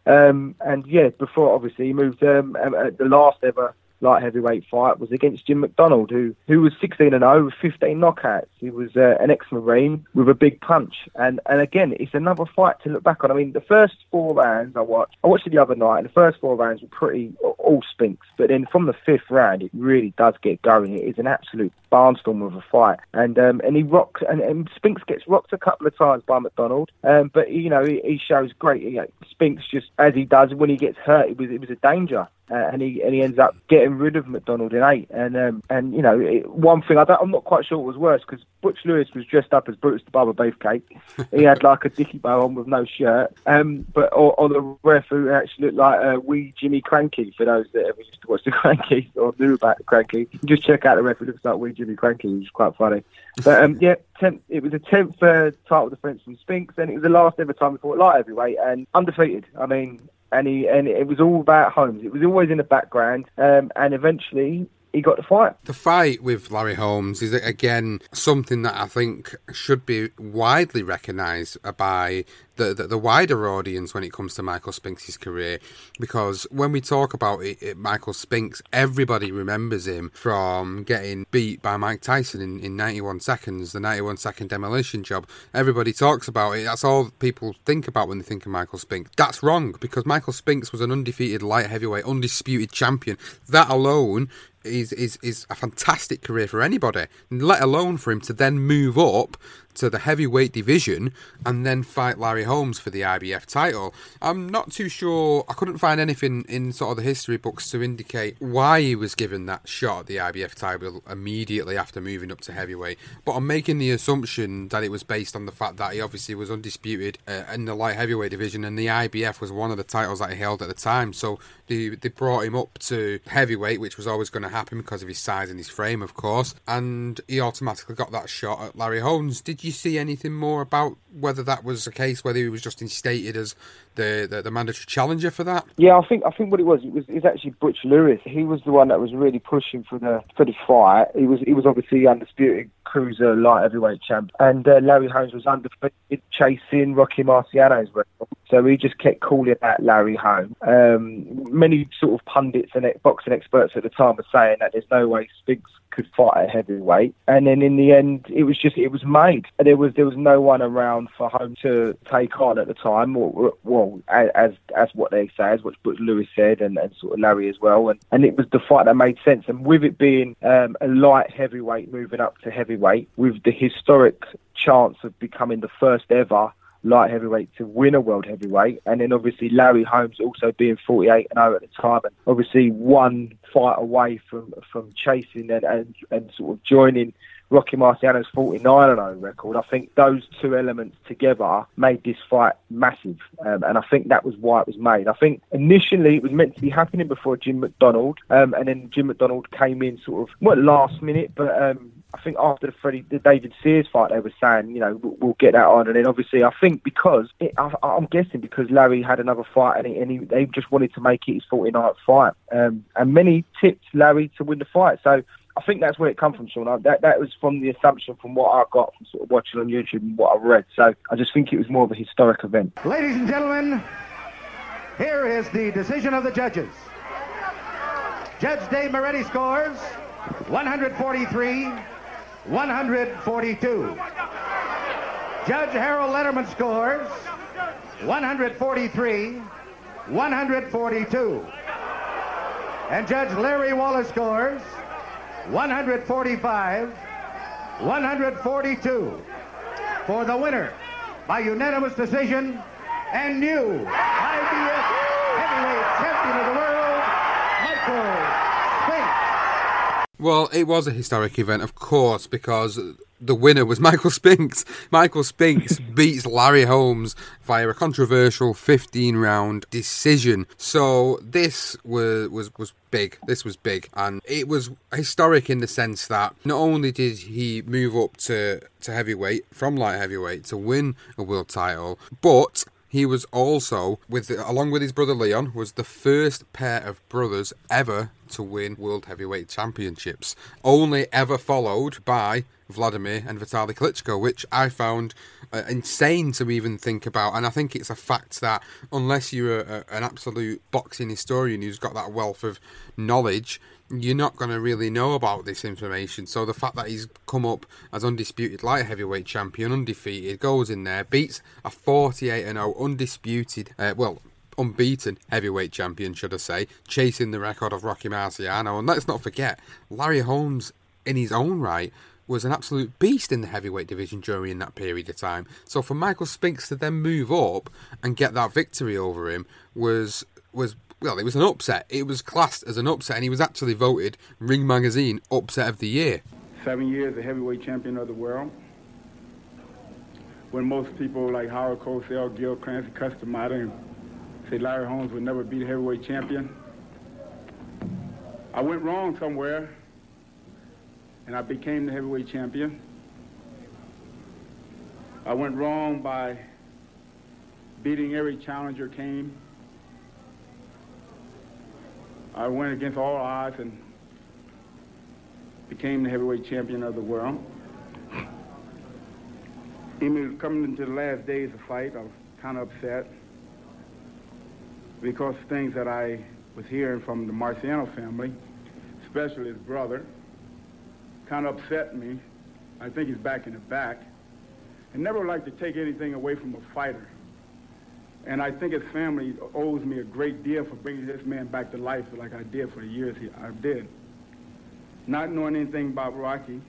Um, and yeah, before obviously he moved um, at the last ever light heavyweight fight was against Jim McDonald, who who was 16 and 0 with 15 knockouts. He was uh, an ex-marine with a big punch, and and again, it's another fight to look back on. I mean, the first four rounds I watched, I watched it the other night, and the first four rounds were pretty all spinks, but then from the fifth round, it really does get going. It is an absolute barnstorm of a fight, and um, and he rocks, and, and Spinks gets rocked a couple of times by McDonald, um, but you know he, he shows great. You know, Spinks just as he does when he gets hurt, it was it was a danger. Uh, and he and he ends up getting rid of McDonald in eight. And um, and you know, it, one thing I am not quite sure what was worse because Butch Lewis was dressed up as Brutus the Barber Beefcake. he had <laughs> like a dicky bow on with no shirt. Um, but or, or the ref who actually looked like a wee Jimmy Krankie for those that ever used to watch the <laughs> Krankies or knew about the Krankie. Just check out the ref who looks like wee Jimmy Krankie, which is quite funny. But um, yeah, tenth, it was a tenth uh, title defence from Spinks, and it was the last ever time before light heavyweight and undefeated. I mean, and he and it was all about Holmes. It was always in the background, um, and eventually he got the fight. The fight with Larry Holmes is again something that I think should be widely recognised by the, the, the wider audience when it comes to Michael Spinks' career, because when we talk about it, it, Michael Spinks, everybody remembers him from getting beat by Mike Tyson in, in 91 seconds, the 91 second demolition job. Everybody talks about it. That's all people think about when they think of Michael Spinks. That's wrong because Michael Spinks was an undefeated light heavyweight, undisputed champion. That alone is, is, is a fantastic career for anybody, let alone for him to then move up to the heavyweight division and then fight Larry Holmes for the IBF title. I'm not too sure, I couldn't find anything in sort of the history books to indicate why he was given that shot at the IBF title immediately after moving up to heavyweight, but I'm making the assumption that it was based on the fact that he obviously was undisputed uh, in the light heavyweight division and the IBF was one of the titles that he held at the time, so they, they brought him up to heavyweight, which was always going to happen because of his size and his frame, of course, and he automatically got that shot at Larry Holmes. Did you see anything more about whether that was the case, whether he was just instated as the, the, the mandatory challenger for that? Yeah, I think I think what it was, it was it was actually Butch Lewis. He was the one that was really pushing for the for the fight. He was he was obviously undisputed Cruiser light heavyweight champ, and uh, Larry Holmes was undefeated, chasing Rocky Marciano's record. So he just kept calling that Larry Holmes. Um, many sort of pundits and boxing experts at the time were saying that there's no way Spinks could fight at heavyweight. And then in the end, it was just it was made. There was there was no one around for home to take on at the time. Well, as as what they say, as what Lewis said, and, and sort of Larry as well. And and it was the fight that made sense. And with it being um, a light heavyweight moving up to heavyweight, with the historic chance of becoming the first ever light heavyweight to win a world heavyweight, and then obviously Larry Holmes also being 48 and 0 at the time, and obviously one fight away from from chasing and and, and sort of joining Rocky Marciano's 49 and 0 record. I think those two elements together made this fight massive, um, and I think that was why it was made. I think initially it was meant to be happening before Jim McDonald. um, and then Jim McDonald came in sort of what last minute, but um, I think after the Freddie, the David Sears fight, they were saying, you know, we'll, we'll get that on. And then obviously, I think because it, I, am guessing because Larry had another fight and, he, and he, they just wanted to make it his 49th fight. Um, and many tipped Larry to win the fight. So I think that's where it come from, Sean. That that was from the assumption from what I got from sort of watching on YouTube and what I read. So I just think it was more of a historic event. Ladies and gentlemen, here is the decision of the judges. Judge Dave Moretti scores 143 142. Judge Harold Lederman scores 143, 142. And Judge Larry Wallace scores 145, 142. For the winner, by unanimous decision, and new IBF heavyweight champion of the world, Michael well, it was a historic event, of course, because the winner was <laughs> Michael Spinks. Michael Spinks <laughs> beats Larry Holmes via a controversial 15 round decision. So this was was was big. This was big and it was historic in the sense that not only did he move up to to heavyweight from light heavyweight to win a world title, but he was also, with along with his brother Leon, was the first pair of brothers ever to win World Heavyweight Championships. Only ever followed by Vladimir and Vitaly Klitschko, which I found uh, insane to even think about. And I think it's a fact that unless you're a, a, an absolute boxing historian who's got that wealth of knowledge, you're not going to really know about this information. So the fact that he's come up as undisputed light heavyweight champion, undefeated, goes in there, beats a 48 and 0 undisputed, uh, well, unbeaten heavyweight champion, should I say, chasing the record of Rocky Marciano. And let's not forget, Larry Holmes, in his own right, was an absolute beast in the heavyweight division during that period of time. So for Michael Spinks to then move up and get that victory over him was was well, it was an upset. It was classed as an upset, and he was actually voted Ring Magazine Upset of the Year. Seven years a heavyweight champion of the world. When most people like Howard Cosell, Gil Clancy, Cus D'Amato, say Larry Holmes would never be the heavyweight champion. I went wrong somewhere, and I became the heavyweight champion. I went wrong by beating every challenger came. I went against all odds and became the heavyweight champion of the world. Even coming into the last days of the fight, I was kind of upset because things that I was hearing from the Marciano family, especially his brother, kind of upset me. I think he's back in the back. And never like to take anything away from a fighter. And I think his family owes me a great deal for bringing this man back to life like I did for the years he, I did. Not knowing anything about Rocky,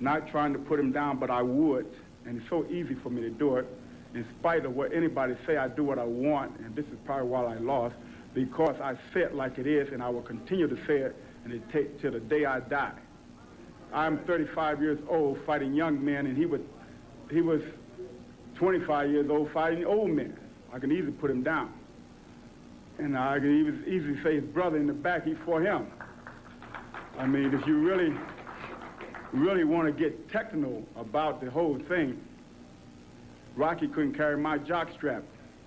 not trying to put him down, but I would. And it's so easy for me to do it. In spite of what anybody say, I do what I want. And this is probably why I lost, because I say it like it is, and I will continue to say it and it take till the day I die. I'm 35 years old fighting young men, and he was, he was 25 years old fighting old men. I can easily put him down. And I can even easily say his brother in the back, he fought him. I mean, if you really, really want to get technical about the whole thing, Rocky couldn't carry my jock strap.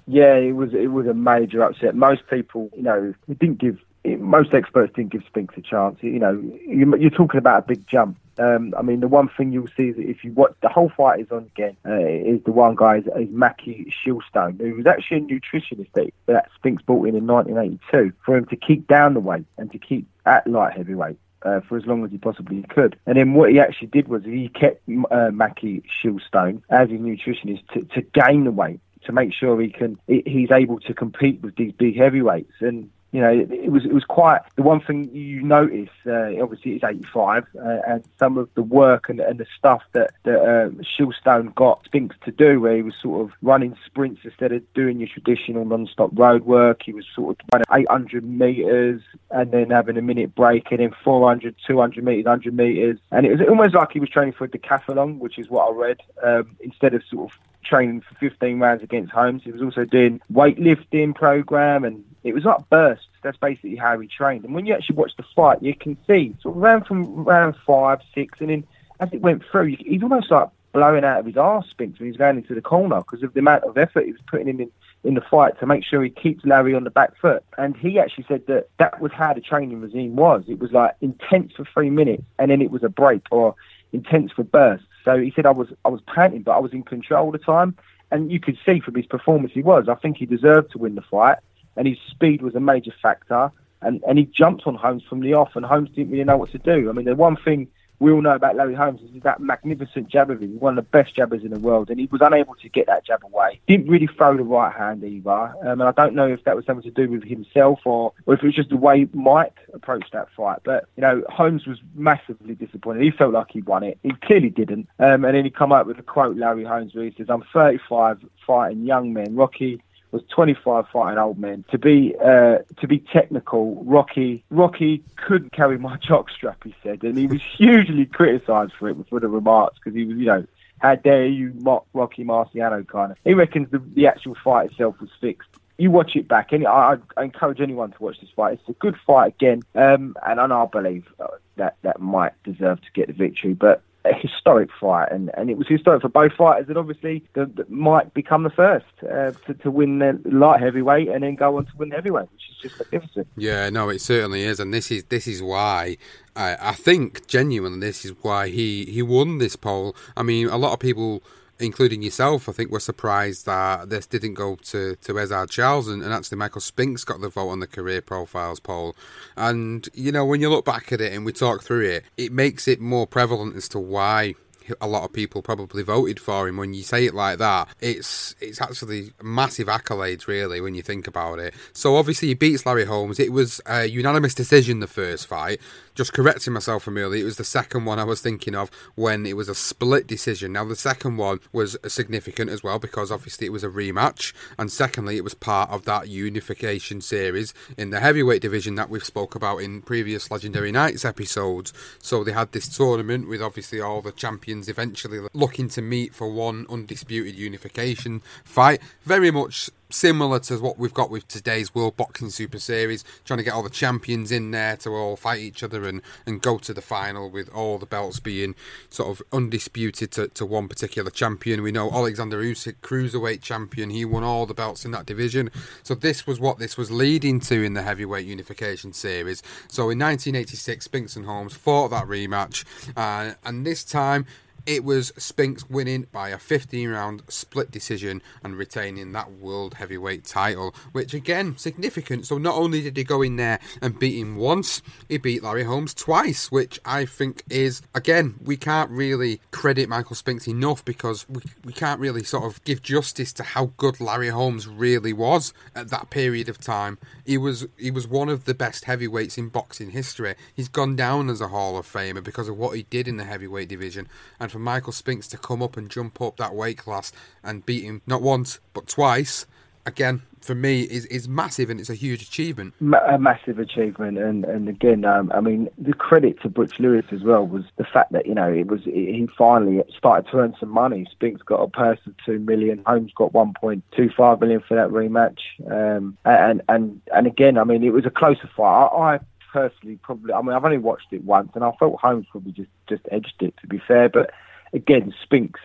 Yeah, it was it was a major upset. Most people, you know, didn't give most experts didn't give Spinks a chance. You know, you're talking about a big jump. Um, I mean, the one thing you'll see is if you watch the whole fight is on again uh, is the one guy is, is Mackie Shilstone, who was actually a nutritionist that, that Spinks brought in in 1982 for him to keep down the weight and to keep at light heavyweight. Uh, for as long as he possibly could. And then what he actually did was he kept uh, Mackie Shilstone as his nutritionist to, to gain the weight to make sure he can he's able to compete with these big heavyweights. And you know, it, was it was quite the one thing you notice. Uh, obviously, it's 85, uh, and some of the work and, and the stuff that that uh, Shilstone got Spinks to do, where he was sort of running sprints instead of doing your traditional non-stop road work. He was sort of running 800 meters and then having a minute break, and then 400, 200 meters, 100 meters, and it was almost like he was training for a decathlon, which is what I read. Um, instead of sort of training for 15 rounds against Holmes. He was also doing weightlifting program, and it was like bursts. That's basically how he trained. And when you actually watch the fight, you can see sort of from round five, six, and then as it went through, he's almost like blowing out of his arse Spinks when he's going into the corner because of the amount of effort he was putting in, in in the fight to make sure he keeps Larry on the back foot. And he actually said that that was how the training regime was. It was like intense for three minutes, and then it was a break, or intense for bursts. So he said I was I was panting, but I was in control all the time. And you could see from his performance he was. I think he deserved to win the fight, and his speed was a major factor. And and he jumped on Holmes from the off, and Holmes didn't really know what to do. I mean, the one thing we all know about Larry Holmes is that magnificent jab of his, one of the best jabbers in the world, and he was unable to get that jab away. Didn't really throw the right hand either, um, and I don't know if that was something to do with himself or, or if it was just the way Mike approached that fight. But you know, Holmes was massively disappointed. He felt like he won it. He clearly didn't. Um, and then he come up with a quote, Larry Holmes, where he says, "I'm 35, fighting young men. Rocky was 25 fighting old men. To be uh, to be technical, Rocky Rocky couldn't carry my <laughs> jockstrap, he said, and he was <laughs> hugely criticised for it for the remarks because he was, you know, how dare you mock Rocky Marciano kind of. He reckons the, the actual fight itself was fixed. You watch it back, and I, I encourage anyone to watch this fight. It's a good fight again, um, and I believe uh, that that might deserve to get the victory, but a historic fight, and, and it was historic for both fighters, and obviously the, the might become the first uh, to, to win the light heavyweight and then go on to win the heavyweight, which is just magnificent. Yeah, no, it certainly is, and this is this is why I, I think genuinely this is why he he won this poll. I mean, a lot of people including yourself, I think, were surprised that this didn't go to, to Ezzard Charles and, and, actually Michael Spinks got the vote on the career profiles poll. And, you know, when you look back at it and we talk through it, it makes it more prevalent as to why a lot of people probably voted for him. When you say it like that, it's it's actually massive accolades, really, when you think about it. So obviously he beats Larry Holmes. It was a unanimous decision the first fight just correcting myself from earlier, it was the second one I was thinking of when it was a split decision. Now, the second one was significant as well because obviously it was a rematch, and secondly, it was part of that unification series in the heavyweight division that we've spoke about in previous Legendary Nights episodes. So they had this tournament with obviously all the champions eventually looking to meet for one undisputed unification fight. Very much similar to what we've got with today's World Boxing Super Series, trying to get all the champions in there to all fight each other and, and go to the final with all the belts being sort of undisputed to, to one particular champion. We know Alexander Usyk, cruiserweight champion, he won all the belts in that division. So this was what this was leading to in the heavyweight unification series. So in 1986, Spinks and Holmes fought that rematch, uh, and this time it was Spinks winning by a 15 round split decision and retaining that world heavyweight title, which again, significant. So not only did he go in there and beat him once, he beat Larry Holmes twice, which I think is, again, we can't really credit Michael Spinks enough because we, we can't really sort of give justice to how good Larry Holmes really was at that period of time. He was he was one of the best heavyweights in boxing history. He's gone down as a Hall of Famer because of what he did in the heavyweight division and for Michael Spinks to come up and jump up that weight class and beat him not once but twice, again for me is is massive and it's a huge achievement. a massive achievement, and and again, um, I mean, the credit to Butch Lewis as well was the fact that you know it was he finally started to earn some money. Spinks got a purse of two million, Holmes got one point two five million for that rematch, um, and and and again, I mean, it was a closer fight. I, I personally probably, I mean, I've only watched it once, and I felt Holmes probably just just edged it to be fair, but again, Spinks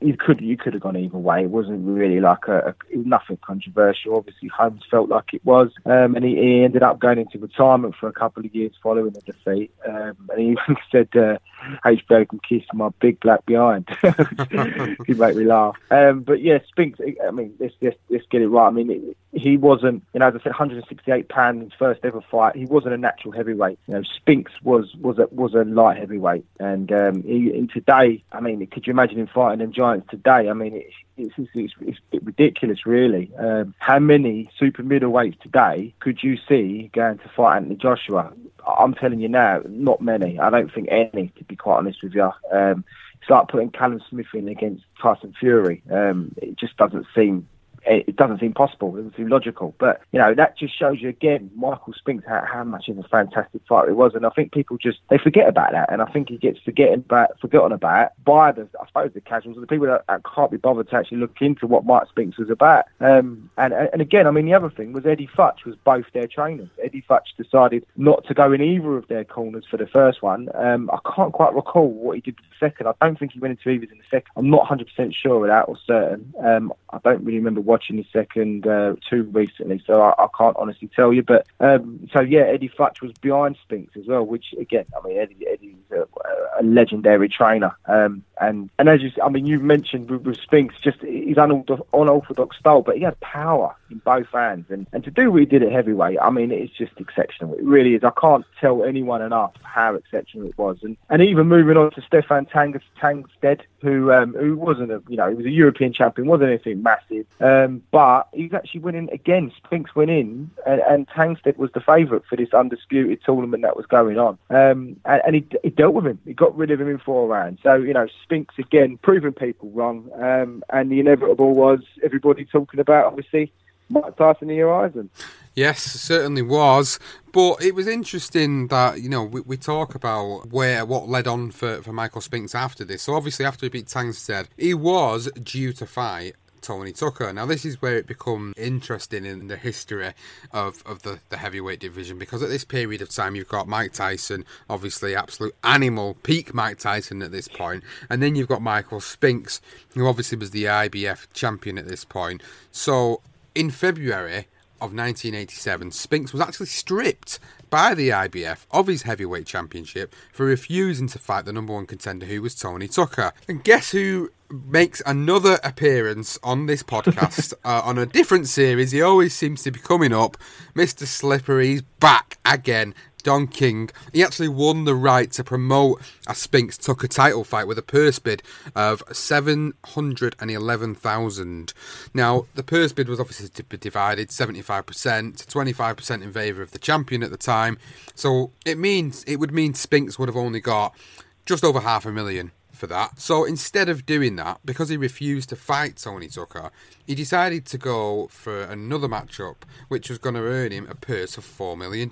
you could you could have gone either way. It wasn't really like a, a nothing controversial. Obviously, Holmes felt like it was, um, and he, he ended up going into retirement for a couple of years following the defeat. Um, and he <laughs> even said, uh, "HBO can kiss my big black behind." <laughs> he made me laugh. Um, but yeah, Spinks. I mean, let's, let's let's get it right. I mean, it, he wasn't, you know, as I said, 168 pound in his first ever fight. He wasn't a natural heavyweight. You know, Spinks was was a was a light heavyweight, and um, he, he today, I mean, could you imagine him fighting giants today? I mean, it, it's, it's, it's, it's ridiculous, really. Um, how many super middleweights today could you see going to fight Anthony Joshua? I'm telling you now, not many. I don't think any, to be quite honest with you. Um, it's like putting Callum Smith in against Tyson Fury. Um, it just doesn't seem it doesn't seem possible. It doesn't seem logical. But you know that just shows you again, Michael Spinks how, how much of a fantastic fighter he was, and I think people just they forget about that, and I think he gets forgetting about forgotten about by the I suppose the casuals the people that, that can't be bothered to actually look into what Mike Spinks was about. Um, and and again, I mean the other thing was Eddie Futch was both their trainers. Eddie Futch decided not to go in either of their corners for the first one. Um, I can't quite recall what he did for the second. I don't think he went into either in the second. I'm not 100% sure of that or certain. Um, I don't really remember watching the second uh, too recently, so I, I, can't honestly tell you. But um, so yeah, Eddie Futch was behind Spinks as well, which again, I mean, Eddie, Eddie's a, a legendary trainer, um, and and as you, I mean, you mentioned with, with Spinks, just his unorthodox style, but he had power in both hands, and and to do what he did at heavyweight, I mean, it's just exceptional. It really is. I can't tell anyone enough how exceptional it was, and and even moving on to Stefan Tangs, Tangstad, who um, who wasn't a you know he was a European champion, wasn't anything massive, um, but he's actually winning again. Spinks went in, and, and Tangstad was the favourite for this undisputed tournament that was going on, um, and, and he, he dealt with him. He got rid of him in four rounds. So you know Spinks again proving people wrong, um, and the inevitable was everybody talking about obviously Mike Tyson the horizon. Yes, certainly was. But it was interesting that, you know, we, we, talk about where what led on for, for Michael Spinks after this. So obviously after he beat Tangstad, he was due to fight Tony Tucker. Now, this is where it becomes interesting in the history of, of the, the heavyweight division because at this period of time, you've got Mike Tyson, obviously absolute animal, peak Mike Tyson at this point, and then you've got Michael Spinks, who obviously was the IBF champion at this point. So, in February, of 1987, Spinks was actually stripped by the IBF of his heavyweight championship for refusing to fight the number one contender, who was Tony Tucker. And guess who makes another appearance on this podcast <laughs> uh, on a different series? He always seems to be coming up. Mr. Slippery's back again. Don King, he actually won the right to promote a Spinks Tucker title fight with a purse bid of 711,000. Now, the purse bid was obviously divided 75%, to 25% in favour of the champion at the time. So it means it would mean Spinks would have only got just over half a million for that. So instead of doing that, because he refused to fight Tony Tucker, he decided to go for another matchup, which was going to earn him a purse of $4 million,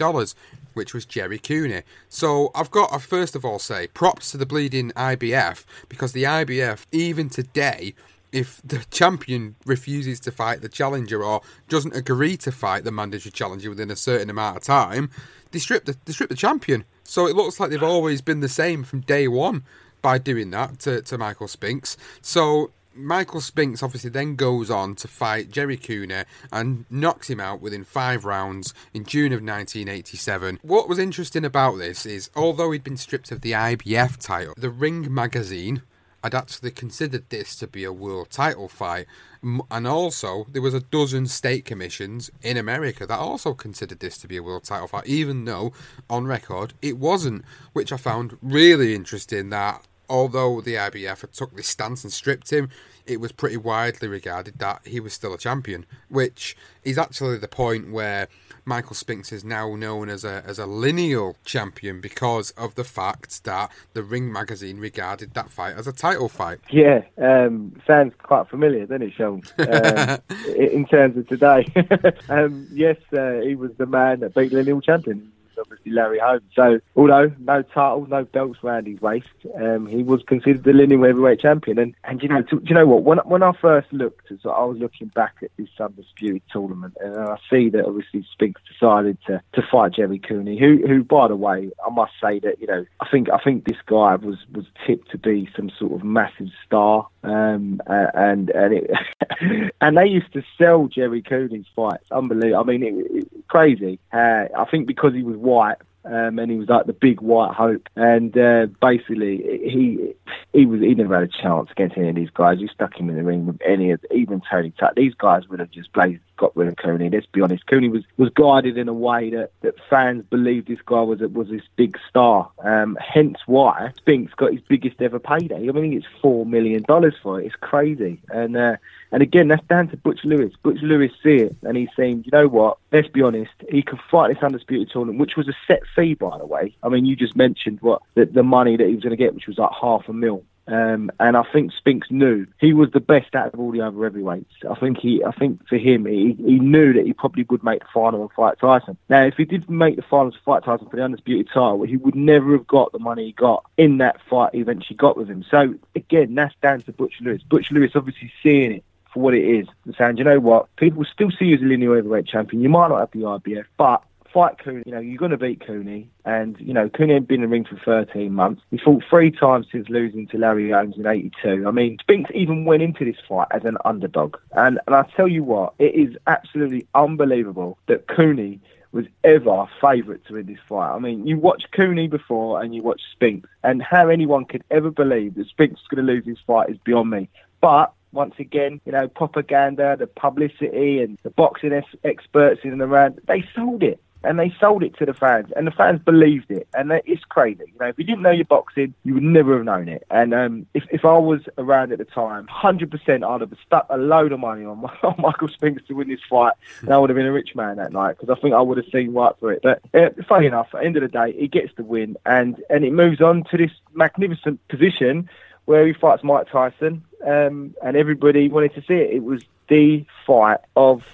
which was Jerry Cooney. So I've got to first of all say props to the bleeding IBF, because the IBF, even today, if the champion refuses to fight the challenger or doesn't agree to fight the mandatory challenger within a certain amount of time, they strip the, they strip the champion. So it looks like they've always been the same from day one by doing that to, to Michael Spinks. So Michael Spinks obviously then goes on to fight Jerry Cooney and knocks him out within five rounds in June of 1987. What was interesting about this is, although he'd been stripped of the IBF title, the Ring magazine had actually considered this to be a world title fight. And also, there was a dozen state commissions in America that also considered this to be a world title fight, even though on record it wasn't, which I found really interesting that although the IBF had took this stance and stripped him, it was pretty widely regarded that he was still a champion, which is actually the point where Michael Spinks is now known as a as a lineal champion because of the fact that the Ring magazine regarded that fight as a title fight. Yeah, um, sounds quite familiar, doesn't it, Sean? Um, <laughs> in terms of today, <laughs> um, yes, uh, he was the man that beat the lineal champion obviously Larry Holmes. So, although no title, no belts around his waist, um, he was considered the lineal heavyweight champion. And, and you know, to, you know what? When when I first looked, so I was looking back at this undisputed tournament, and I see that obviously Spinks decided to, to fight Jerry Cooney, who who by the way, I must say that you know, I think I think this guy was was tipped to be some sort of massive star Um, and and it, <laughs> and they used to sell Jerry Cooney's fights. Unbelievable. I mean, it, it, crazy. Uh, I think because he was white, um, and he was like the big white hope. And uh, basically, he he was he never had a chance against any of these guys. You stuck him in the ring with any of even Tony Tuck. These guys would have just blazed, got rid of Cooney. Let's be honest, Cooney was, was guided in a way that, that fans believed this guy was was this big star. Um, hence why Spinks got his biggest ever payday. I mean, it's four million dollars for it. It's crazy. And uh, and again, that's down to Butch Lewis. Butch Lewis see it, and he's saying, you know what? Let's be honest. He can fight this undisputed tournament, which was a set fee, by the way. I mean, you just mentioned what the, the money that he was going to get, which was like half a mil. Um, and I think Spinks knew he was the best out of all the other heavyweights. I think he, I think for him, he, he knew that he probably would make the final and fight Tyson. Now, if he did make the final to fight Tyson for the undisputed title, he would never have got the money he got in that fight he eventually got with him. So again, that's down to Butch Lewis. Butch Lewis obviously seeing it for what it is and saying, you know what, people still see you as a linear heavyweight champion. You might not have the IBF, but fight Cooney. You know, you're going to beat Cooney. And, you know, Cooney had been in the ring for 13 months. He fought three times since losing to Larry Jones in 82. I mean, Spinks even went into this fight as an underdog. And, and I tell you what, it is absolutely unbelievable that Cooney was ever a favourite to win this fight. I mean, you watch Cooney before and you watch Spinks, and how anyone could ever believe that Spinks is going to lose this fight is beyond me. But once again, you know, propaganda, the publicity, and the boxing experts in and around, they sold it and they sold it to the fans, and the fans believed it, and it's crazy. You know, if you didn't know your boxing, you would never have known it. And um, if if I was around at the time, hundred percent, I'd have stuck a load of money on, <laughs> on Michael Spinks to win this fight, and I would have been a rich man that night because I think I would have seen right through it. But uh, funny enough, at the end of the day, he gets the win, and and it moves on to this magnificent position where he fights Mike Tyson, um, and everybody wanted to see it. It was the fight of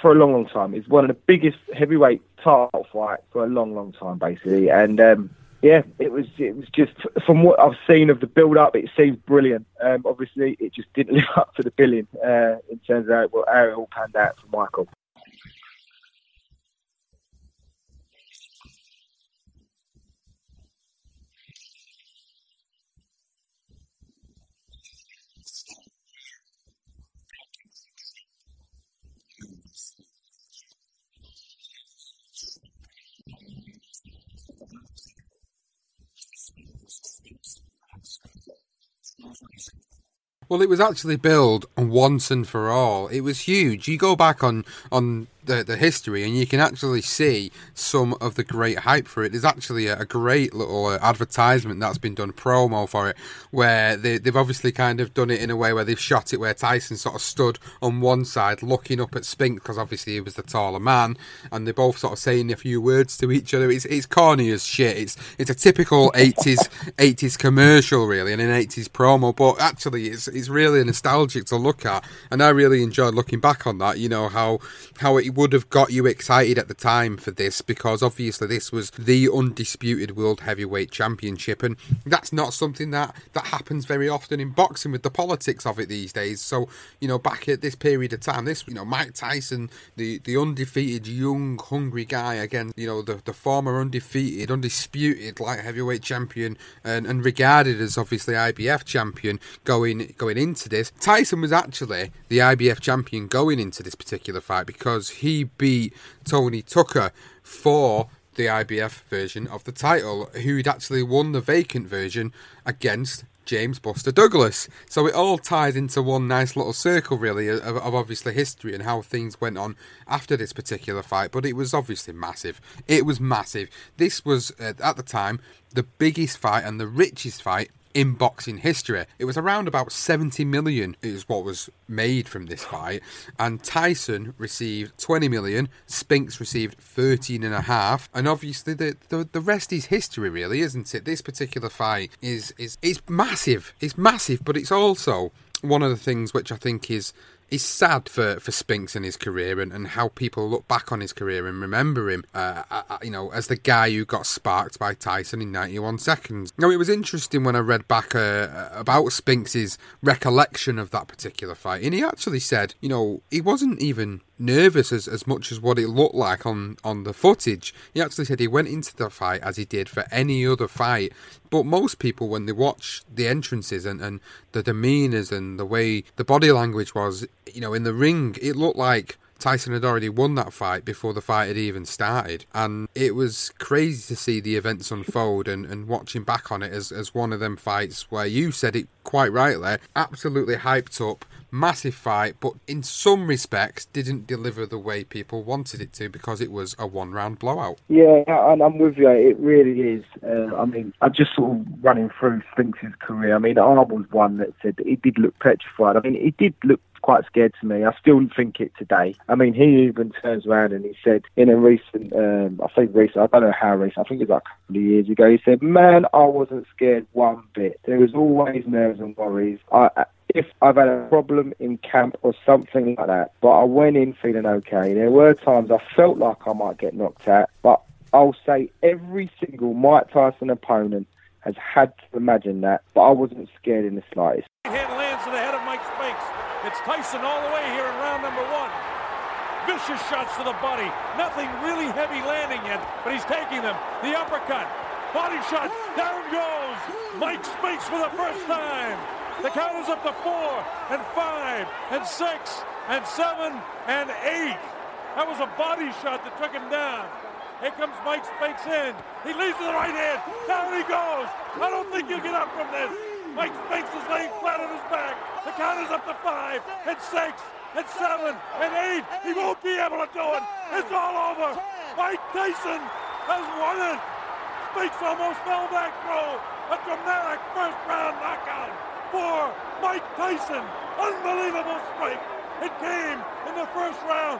for a long, long time. It's one of the biggest heavyweight title fights for a long, long time, basically. And um, yeah, it was it was just from what I've seen of the build up, it seemed brilliant. Um, obviously, it just didn't <laughs> live up to the billing uh, in terms of how it, how it all panned out for Michael. Well, it was actually billed once and for all. It was huge. You go back on on the, the history and you can actually see some of the great hype for it. There's actually a, a great little uh, advertisement that's been done, promo for it, where they, they've obviously kind of done it in a way where they've shot it where Tyson sort of stood on one side looking up at Spink because obviously he was the taller man and they're both sort of saying a few words to each other. It's, it's corny as shit. It's, it's a typical <laughs> 80s 80s commercial really and an 80s promo, but actually it's, it's really nostalgic to look at and I really enjoyed looking back on that, you know, how, how it would have got you excited at the time for this because obviously this was the undisputed world heavyweight championship and that's not something that that happens very often in boxing with the politics of it these days. So you know back at this period of time this you know Mike Tyson the the undefeated young hungry guy again you know the the former undefeated undisputed light heavyweight champion and, and regarded as obviously IBF champion going going into this. Tyson was actually the IBF champion going into this particular fight because beat Tony Tucker for the IBF version of the title, who'd actually won the vacant version against James Buster Douglas. So it all ties into one nice little circle, really, of, of, obviously history and how things went on after this particular fight. But it was obviously massive. It was massive. This was, uh, at the time, the biggest fight and the richest fight in boxing history. It was around about 70 million is what was made from this fight, and Tyson received 20 million, Spinks received 13 and a half, and obviously the, the, the rest is history really, isn't it? This particular fight is is is massive. It's massive, but it's also one of the things which I think is is sad for, for Spinks in his career and, and how people look back on his career and remember him, uh, uh, uh you know, as the guy who got sparked by Tyson in 91 seconds. Now, it was interesting when I read back uh, about Spinks's recollection of that particular fight, and he actually said, you know, he wasn't even nervous as, as much as what it looked like on, on the footage. He actually said he went into the fight as he did for any other fight. But most people, when they watch the entrances and, and the demeanours and the way the body language was, you know, in the ring, it looked like Tyson had already won that fight before the fight had even started. And it was crazy to see the events unfold and, and watching back on it as, as one of them fights where you said it quite rightly, absolutely hyped up, massive fight, but in some respects didn't deliver the way people wanted it to because it was a one round blowout. Yeah, and I'm with you. It really is. Uh, I mean, I'm just sort of running through Spinks' career. I mean, I was one that said he did look petrified. I mean, he did look quite scared to me. I still think it today. I mean, he even turns around and he said in a recent, um, I think recent, I don't know how recent, I think it was like a couple of years ago, he said, man, I wasn't scared one bit. There was always nerves and worries. I, if I've had a problem in camp or something like that, but I went in feeling okay. There were times I felt like I might get knocked out, but I'll say every single Mike Tyson opponent has had to imagine that, but I wasn't scared in the slightest. Hand lands to the head of Mike Spinks. It's Tyson all the way here in round number one. Vicious shots to the body. Nothing really heavy landing yet, but he's taking them. The uppercut. Body shot. Down goes. Mike Spinks for the first time. The count is up to four and five and six and seven and eight. That was a body shot that took him down. Here comes Mike Spinks in. He leads to the right hand. Down he goes. I don't think you get up from this. Mike Spinks is laying flat on his back. The count is up to five and six and seven and eight. He won't be able to do it. It's all over. Mike Tyson has won it. Spinks almost fell back through a dramatic first round knockout for Mike Tyson. Unbelievable strike. It came in the first round.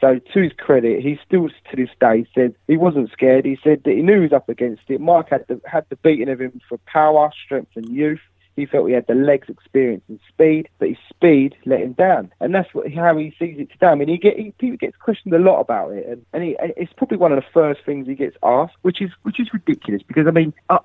So to his credit, he still to this day said he wasn't scared. He said that he knew he was up against it. Mike had the had the beating of him for power, strength, and youth. He felt he had the legs, experience, and speed, but his speed let him down, and that's what how he sees it today. I mean, he get he, gets questioned a lot about it, and, and, he, it's probably one of the first things he gets asked, which is which is ridiculous because I mean, I,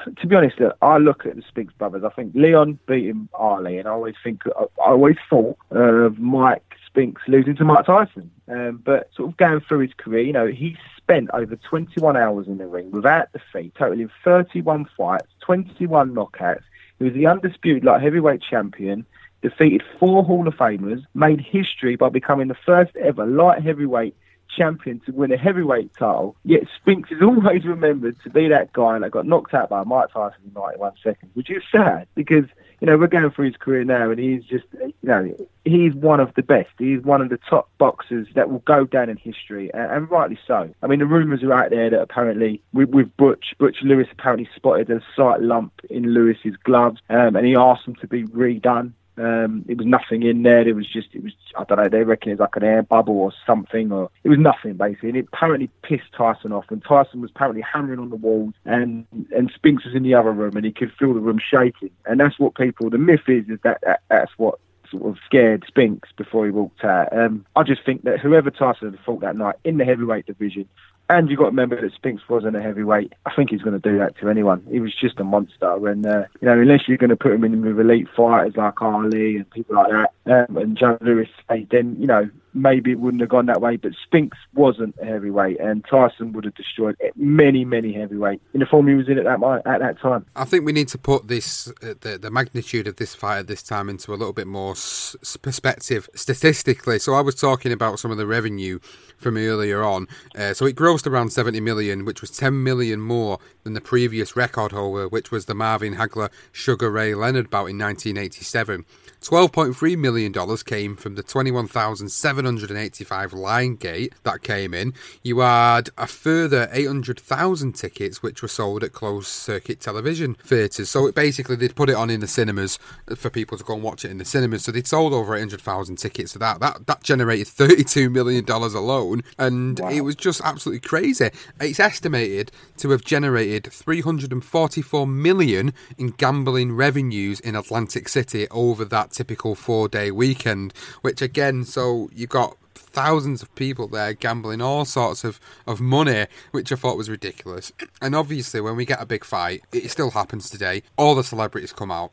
<laughs> to be honest, I look at the Spinks brothers. I think Leon beat him Ali, and I always think I, I always thought of Mike Spinks losing to Mike Tyson. Um, but sort of going through his career, you know, he spent over 21 hours in the ring without defeat, totaling 31 fights, 21 knockouts. He was the undisputed light heavyweight champion, defeated four Hall of Famers, made history by becoming the first ever light heavyweight champion to win a heavyweight title. Yet Spinks is always remembered to be that guy that got knocked out by Mike Tyson in 91 seconds, which is sad because you know, we're going through his career now, and he's just, you know, he's one of the best. He's one of the top boxers that will go down in history, and, and rightly so. I mean, the rumours are out there that apparently, with, with Butch, Butch Lewis apparently spotted a slight lump in Lewis's gloves, um, and he asked them to be redone. Um, it was nothing in there. It was just, it was, I don't know, they reckon it's like an air bubble or something, or it was nothing basically. And it apparently pissed Tyson off. And Tyson was apparently hammering on the walls, and and Spinks was in the other room, and he could feel the room shaking. And that's what people, the myth is, is that, that that's what sort of scared Spinks before he walked out. Um, I just think that whoever Tyson had fought that night in the heavyweight division, and you've got to remember that Spinks wasn't a heavyweight. I think he's going to do that to anyone. He was just a monster. And, uh, you know, unless you're going to put him in with elite fighters like Ali and people like that, um, and Joe Louis, then, you know, maybe it wouldn't have gone that way. But Spinks wasn't a heavyweight, and Tyson would have destroyed many, many heavyweight in the form he was in at that at that time. I think we need to put this uh, the the magnitude of this fight at this time into a little bit more s- perspective statistically. So I was talking about some of the revenue from earlier on. Uh, so it grossed around 70 million, which was 10 million more than the previous record holder, which was the Marvin Hagler Sugar Ray Leonard bout in 1987. $12.3 million came from the 21,785 line gate that came in. You had a further 800,000 tickets which were sold at closed circuit television theatres. So it basically they'd put it on in the cinemas for people to go and watch it in the cinemas. So they'd sold over 800,000 tickets. So that, that, that generated $32 million alone. And wow. it was just absolutely crazy. It's estimated to have generated 344 million in gambling revenues in Atlantic City over that typical four day weekend, which again, so you've got thousands of people there gambling all sorts of, of money, which I thought was ridiculous. And obviously, when we get a big fight, it still happens today. All the celebrities come out.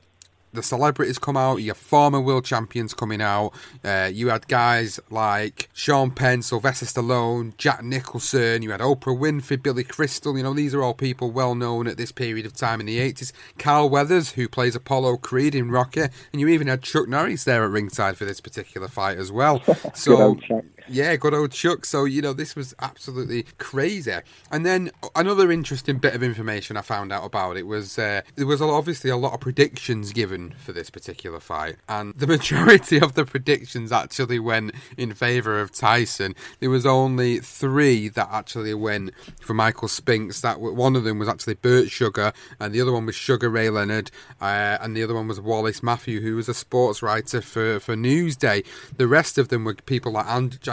The celebrities come out, you have former world champions coming out. Uh, you had guys like Sean Penn, Sylvester Stallone, Jack Nicholson. You had Oprah Winfrey, Billy Crystal. You know, these are all people well known at this period of time in the 80s. Carl Weathers, who plays Apollo Creed in Rocky. And you even had Chuck Norris there at ringside for this particular fight as well. <laughs> So, yeah, good old Chuck. So, you know, this was absolutely crazy. And then another interesting bit of information I found out about it was uh, there was obviously a lot of predictions given for this particular fight. And the <laughs> majority of the predictions actually went in favour of Tyson. There was only three that actually went for Michael Spinks. That One of them was actually Bert Sugar, and the other one was Sugar Ray Leonard, uh, and the other one was Wallace Matthew, who was a sports writer for, for Newsday. The rest of them were people like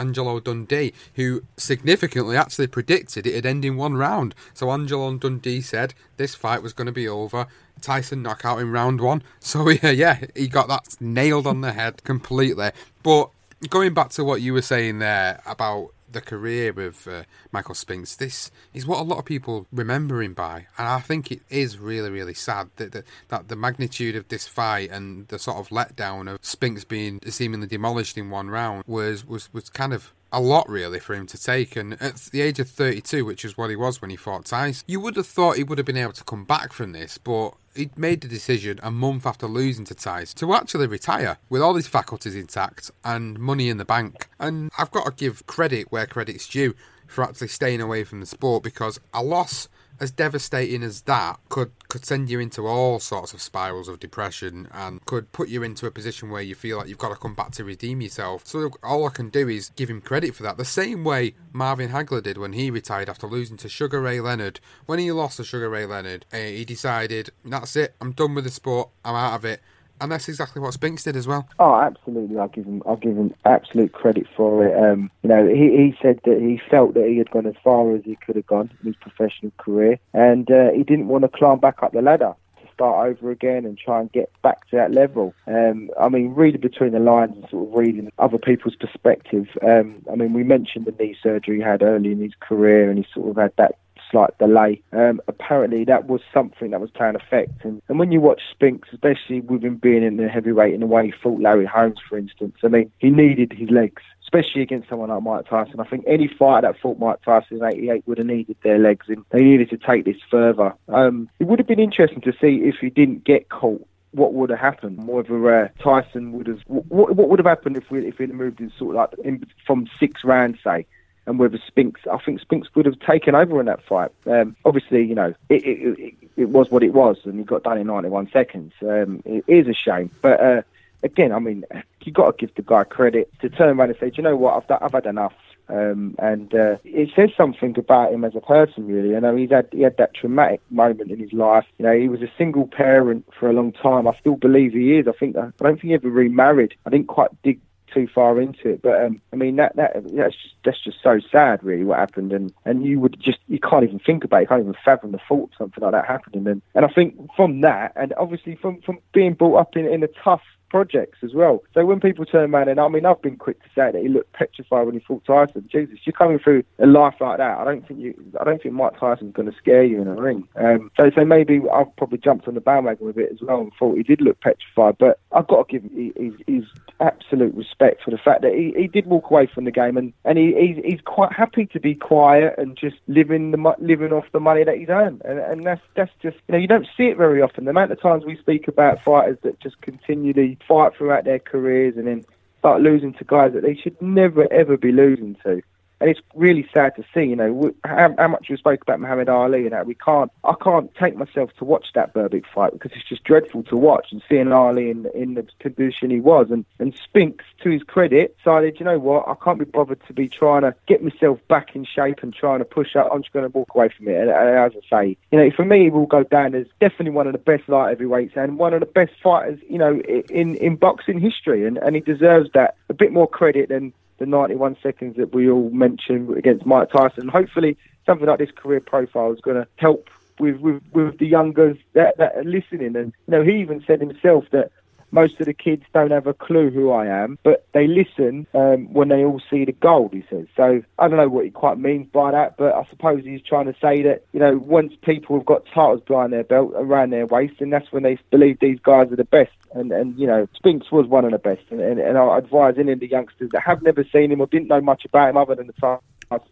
Angelo Dundee, who significantly actually predicted it'd end in one round. So Angelo Dundee said this fight was going to be over. Tyson knockout in round one. So <laughs> yeah, yeah, he got that nailed on the head completely. But going back to what you were saying there about the career of uh, Michael Spinks, this is what a lot of people remember him by, and I think it is really, really sad that the, that the magnitude of this fight and the sort of letdown of Spinks being seemingly demolished in one round was was was kind of a lot really for him to take. And at the age of 32, which is what he was when he fought Tyson, you would have thought he would have been able to come back from this, but he made the decision a month after losing to Tyson to actually retire with all his faculties intact and money in the bank. And I've got to give credit where credit's due for actually staying away from the sport because a loss as devastating as that could could send you into all sorts of spirals of depression and could put you into a position where you feel like you've got to come back to redeem yourself. So all I can do is give him credit for that. The same way Marvin Hagler did when he retired after losing to Sugar Ray Leonard. When he lost to Sugar Ray Leonard, eh, he decided, that's it, I'm done with the sport, I'm out of it and that's exactly what Spinks did as well. Oh, absolutely! I'll give him, I'll give him absolute credit for it. Um, you know, he, he said that he felt that he had gone as far as he could have gone in his professional career, and uh, he didn't want to climb back up the ladder to start over again and try and get back to that level. Um, I mean, reading between the lines and sort of reading other people's perspective. Um, I mean, we mentioned the knee surgery he had early in his career, and he sort of had that slight delay. Um, apparently, that was something that was playing effect. And, and when you watch Spinks, especially with him being in the heavyweight in the way he fought Larry Holmes, for instance, I mean, he needed his legs especially against someone like Mike Tyson. I think any fighter that fought Mike Tyson in '88 would have needed their legs, and they needed to take this further. Um, it would have been interesting to see if he didn't get caught. What would have happened? Whether uh, Tyson would have, what, what would have happened if we if it moved in sort of like in, from six rounds, say, and whether Spinks, I think Spinks would have taken over in that fight. Um, obviously, you know, it, it, it, it, was what it was, and he got done in 91 seconds. Um, it is a shame, but uh, again, I mean, you got to give the guy credit to turn around and say, Do you know what, I've, done, I've had enough. Um, and uh, it says something about him as a person, really. You know, he's had he had that traumatic moment in his life. You know, he was a single parent for a long time. I still believe he is. I think I don't think he ever remarried. I didn't quite dig too far into it. But um, I mean, that that that's just that's just so sad, really, what happened. And and you would just you can't even think about it, you can't even fathom the thought of something like that happening. And and I think from that, and obviously from from being brought up in in a tough projects as well. So when people turn around and I mean I've been quick to say that he looked petrified when he fought Tyson. Jesus, you're coming through a life like that. I don't think you I don't think Mike Tyson's going to scare you in a ring. Um, so so maybe I've probably jumped on the bandwagon with it as well and thought he did look petrified. But I've got to give him his, his absolute respect for the fact that he, he did walk away from the game and and he he's, he's quite happy to be quiet and just living the living off the money that he's earned. And and that's that's just you know you don't see it very often. The amount of times we speak about fighters that just continually fight throughout their careers and then start losing to guys that they should never ever be losing to. And it's really sad to see, you know, how, how, much we spoke about Muhammad Ali and how we can't, I can't take myself to watch that Berbick fight because it's just dreadful to watch and seeing Ali in, in the condition he was. And, and Spinks, to his credit, decided, you know what, I can't be bothered to be trying to get myself back in shape and trying to push up. I'm just going to walk away from it. And, and as I say, you know, for me, he will go down as definitely one of the best light heavyweights and one of the best fighters, you know, in, in boxing history. And, and he deserves that a bit more credit than the 91 seconds that we all mentioned against Mike Tyson. Hopefully, something like this career profile is going to help with, with, with the youngers that, that are listening. And you know, he even said himself that most of the kids don't have a clue who I am, but they listen um, when they all see the gold, he says. So I don't know what he quite means by that, but I suppose he's trying to say that, you know, once people have got titles behind their belt, around their waist, and that's when they believe these guys are the best. And, and you know, Spinks was one of the best. And, and, and I advise any of the youngsters that have never seen him or didn't know much about him other than the time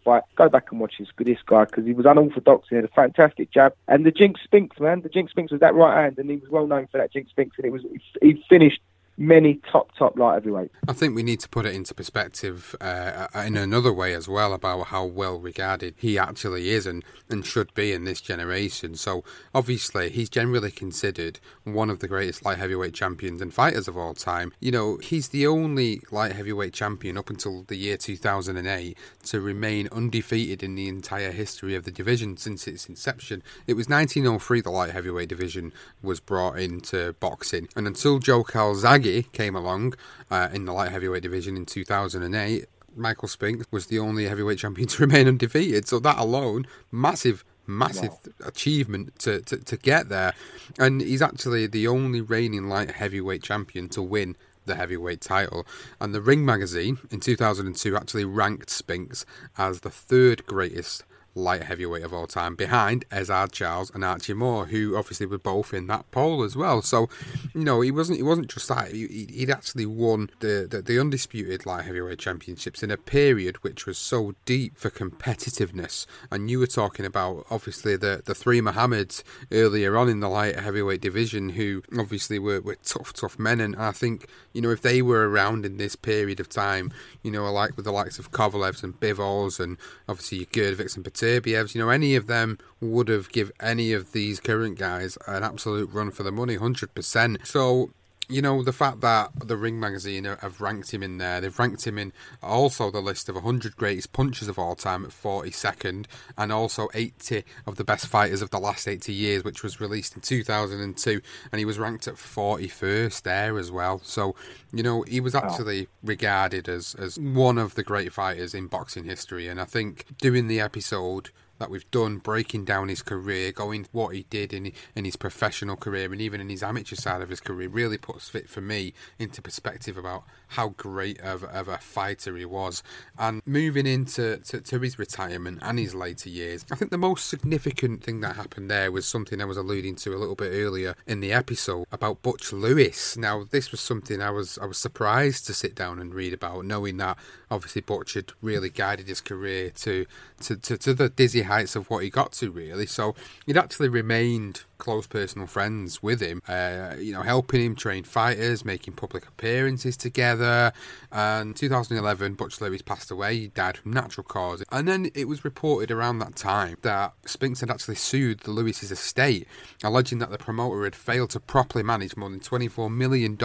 fight. Go back and watch this this guy because he was unorthodox. He had a fantastic jab and the Jinx Spinks, man. The Jinx Spinks was that right hand, and he was well known for that Jinx Spinks, and it was he finished many top top light heavyweight. I think we need to put it into perspective uh, in another way as well about how well regarded he actually is and, and should be in this generation. So obviously he's generally considered one of the greatest light heavyweight champions and fighters of all time. You know he's the only light heavyweight champion up until the year 2008 to remain undefeated in the entire history of the division since its inception. It was 1903 the light heavyweight division was brought into boxing, and until Joe Calzaghe came along uh, in the light heavyweight division in 2008. Michael Spinks was the only heavyweight champion <laughs> to remain undefeated. So that alone, massive massive wow. achievement to, to, to get there. And he's actually the only reigning light heavyweight champion to win the heavyweight title. And the Ring magazine in 2002 actually ranked Spinks as the third greatest light heavyweight of all time, behind Ezzard Charles and Archie Moore, who obviously were both in that poll as well. So, you know, he wasn't he wasn't just that. He, would actually won the, the, the undisputed light heavyweight championships in a period which was so deep for competitiveness. And you were talking about obviously the the three Muhammads earlier on in the light heavyweight division, who obviously were, were tough tough men. And I think you know if they were around in this period of time, you know, like with the likes of Kovalevs and Bivols and obviously Gvozdyks and Beter Serbievs, you know, any of them would have give any of these current guys an absolute run for the money, 100%. So you know, the fact that the Ring magazine have ranked him in there, they've ranked him in also the list of 100 greatest punchers of all time at 42nd, and also 80 of the best fighters of the last 80 years, which was released in 2002, and he was ranked at 41st there as well. So, you know, he was actually regarded as, as one of the great fighters in boxing history, and I think doing the episode that we've done, breaking down his career, going what he did in in his professional career and even in his amateur side of his career, really puts fit for me into perspective about how great of, of a fighter he was. And moving into to, to his retirement and his later years, I think the most significant thing that happened there was something I was alluding to a little bit earlier in the episode about Butch Lewis. Now, this was something I was I was surprised to sit down and read about, knowing that obviously Butch had really guided his career to to, to, to the dizzy heights of what he got to, really. So he'd actually remained close personal friends with him, uh, you know, helping him train fighters, making public appearances together. And 2011, Butch Lewis passed away. He died from natural causes. And then it was reported around that time that Spinks had actually sued the Lewis's estate, alleging that the promoter had failed to properly manage more than $24 million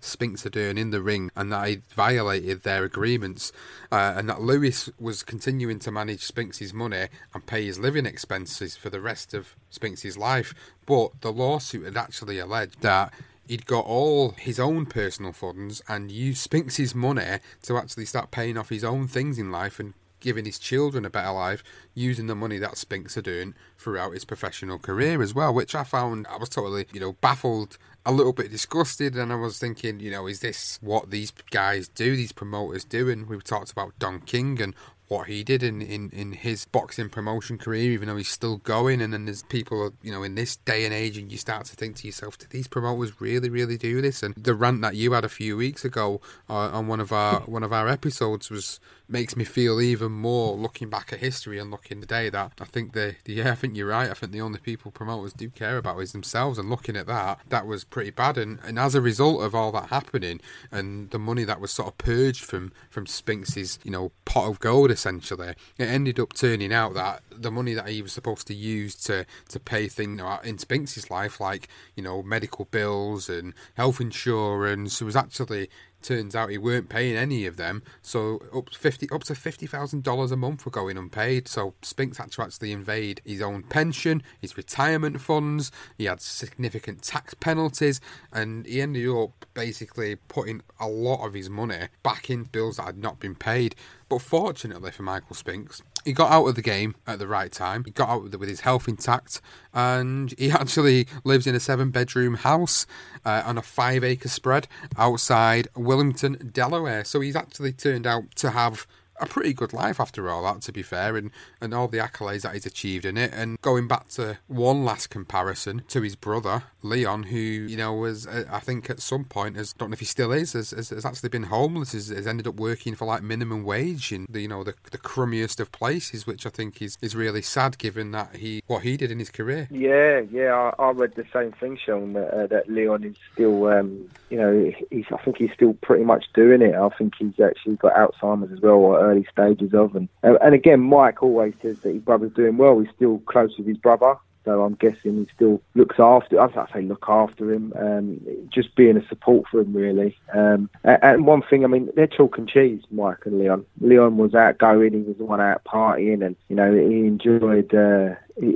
Spinks had earned in the ring and that he violated their agreements. Uh, and that Lewis was continuing to manage Spinks's money and pay his living expenses for the rest of Spinks's life but the lawsuit had actually alleged that he'd got all his own personal funds and used Spinks's money to actually start paying off his own things in life and giving his children a better life using the money that Spinks had earned throughout his professional career as well, which I found I was totally, you know, baffled, a little bit disgusted, and I was thinking, you know, is this what these guys do, these promoters do? And we talked about Don King and what he did in, in, in his boxing promotion career, even though he's still going. And then there's people, you know, in this day and age, and you start to think to yourself, do these promoters really, really do this? And the rant that you had a few weeks ago uh, on one of our one of our episodes was makes me feel even more looking back at history and looking today that I think the yeah I think you're right. I think the only people promoters do care about is themselves. And looking at that that was pretty bad. And, and as a result of all that happening and the money that was sort of purged from from Spinks's you know pot of gold essentially it ended up turning out that the money that he was supposed to use to to pay things in Spinks's life like you know medical bills and health insurance was actually Turns out he weren't paying any of them, so up fifty up to fifty thousand dollars a month were going unpaid. So Spinks had to actually invade his own pension, his retirement funds. He had significant tax penalties, and he ended up basically putting a lot of his money back in bills that had not been paid. But fortunately for Michael Spinks, he got out of the game at the right time. He got out with, his health intact, and he <laughs> actually lives in a seven-bedroom house uh, on a five-acre spread outside Wilmington, Delaware. So he's actually turned out to have a pretty good life after all that, to be fair, and, and all the accolades that he's achieved in it. And going back to one last comparison to his brother, Leon, who, you know, was, uh, I think at some point, has, don't know if he still is, has, has, has actually been homeless, has, has, ended up working for like minimum wage in the, you know, the, the crummiest of places, which I think is, is really sad given that he, what he did in his career. Yeah, yeah, I, I read the same thing, Sean, that, uh, that Leon is still, um, you know, he's, I think he's still pretty much doing it. I think he's actually got Alzheimer's as well, or early stages of. And and again, Mike always says that his brother's doing well. He's still close with his brother. So I'm guessing he still looks after. I say look after him, um, just being a support for him really. Um, and one thing, I mean, they're chalk and cheese, Mike and Leon. Leon was outgoing. He was the one out partying, and you know he enjoyed. Uh,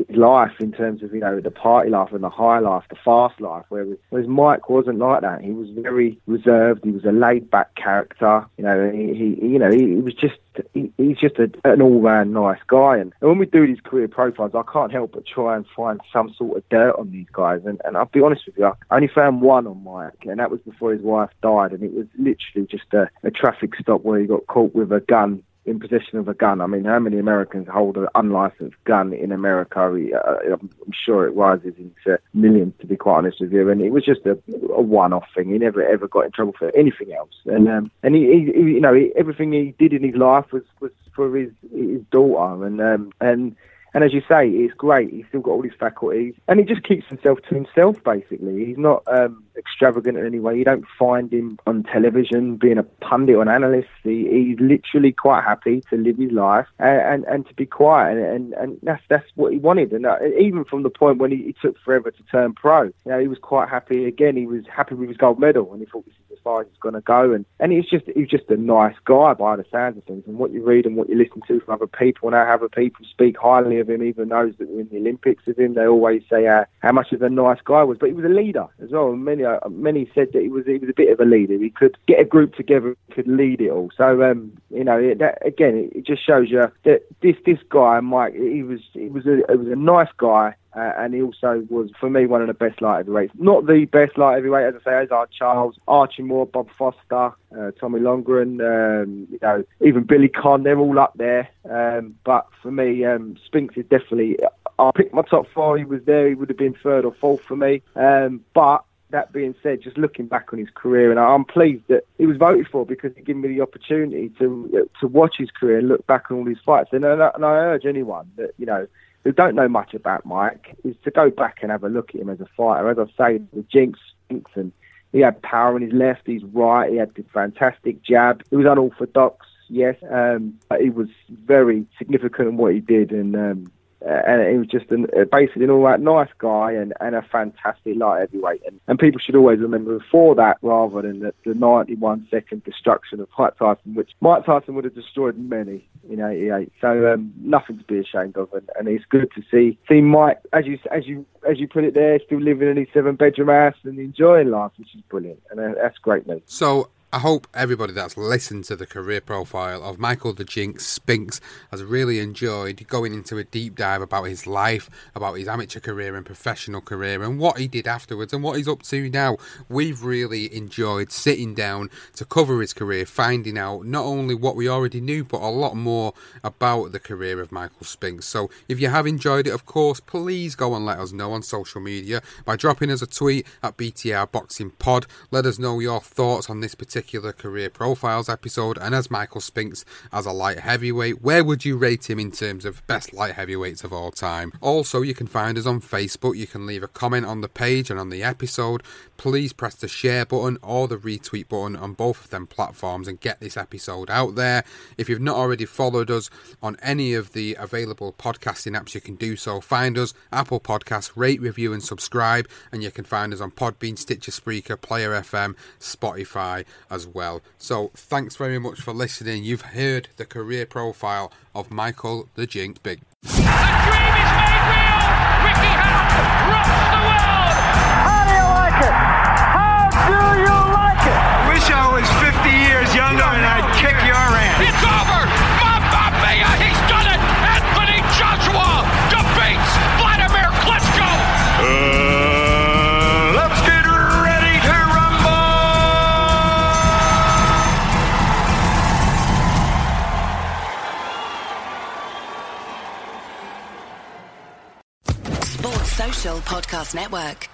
life in terms of you know the party life and the high life, the fast life. Whereas, whereas Mike wasn't like that. He was very reserved. He was a laid back character. You know, he, he you know he, he was just he, he's just a, an all round nice guy. And, and when we do these career profiles, I can't help but try and find some sort of dirt on these guys. And, and I'll be honest with you, I only found one on Mike, and that was before his wife died. And it was literally just a, a traffic stop where he got caught with a gun in possession of a gun. I mean, how many Americans hold an unlicensed gun in America? Uh, I'm sure it rises into millions, to be quite honest with you. And it was just a, a one-off thing. He never ever got in trouble for anything else. And um, and he, he, you know, he, everything he did in his life was was for his his daughter. And um, and and as you say, it's great. He's still got all his faculties, and he just keeps himself to himself. Basically, he's not um, extravagant in any way. You don't find him on television being a pundit or an analyst. He, he's literally quite happy to live his life and and, and to be quiet, and, and, and that's that's what he wanted. And uh, even from the point when he, he took forever to turn pro, you know, he was quite happy. Again, he was happy with his gold medal, and he thought this is as far as he's going to go. And and he's just he's just a nice guy by the sounds of things. And what you read and what you listen to from other people, and how other people speak highly of him, even those that were in the Olympics with him, they always say uh, how much of a nice guy was. But he was a leader as well. And many uh, many said that he was he was a bit of a leader. He could get a group together, could lead it all. So um, you know, that again, it just shows you that this this guy, Mike, he was he was a he was a nice guy. Uh, and he also was, for me, one of the best light heavyweights. Not the best light heavyweight, as I say, Ezzard Charles, Archie Moore, Bob Foster, uh, Tommy Loughran, um, you know, even Billy Conn. They're all up there. Um, but for me, um, Spinks is definitely. I picked my top four. He was there. He would have been third or fourth for me. Um, but that being said, just looking back on his career, and I'm pleased that he was voted for because it gave me the opportunity to to watch his career and look back on all his fights. And, and I urge anyone that you know who don't know much about Mike is to go back and have a look at him as a fighter. As I say, the jinx, and he had power in his left, his right, he had the fantastic jab. He was unorthodox, yes, um, but he was very significant in what he did, and um, uh, and he was just an, uh, basically an all right nice guy and, and a fantastic light heavyweight. And, and people should always remember for that rather than the, the 91 second destruction of Mike Tyson, which Mike Tyson would have destroyed many in 88. So um, nothing to be ashamed of. And, and it's good to see see Mike, as you as you as you put it there, still living in his seven bedroom house and enjoying life, which is brilliant. And uh, that's great news. So I hope everybody that's listened to the career profile of Michael the Jinx Spinks has really enjoyed going into a deep dive about his life, about his amateur career and professional career, and what he did afterwards and what he's up to now. We've really enjoyed sitting down to cover his career, finding out not only what we already knew, but a lot more about the career of Michael Spinks. So if you have enjoyed it, of course, please go and let us know on social media by dropping us a tweet at BTR Boxing Pod. Let us know your thoughts on this particular particular career profiles episode, and as Michael Spinks as a light heavyweight, where would you rate him in terms of best light heavyweights of all time? Also, you can find us on Facebook. You can leave a comment on the page and on the episode. Please press the share button or the retweet button on both of them platforms and get this episode out there. If you've not already followed us on any of the available podcasting apps, you can do so. Find us Apple Podcasts, rate, review, and subscribe, and you can find us on Podbean, Stitcher, Spreaker, Player FM, Spotify, as well. So thanks very much for listening. You've heard the career profile of Michael the Jinx Big. Dream is made real. Ricky rocks the world like it? How do you like it? Wish I was 50 years younger and I'd kick your ass. It's over! Mamma mia, he's done it! Anthony Joshua defeats Vladimir Klitschko! Uh, let's get ready to rumble! Sports Social Podcast Network.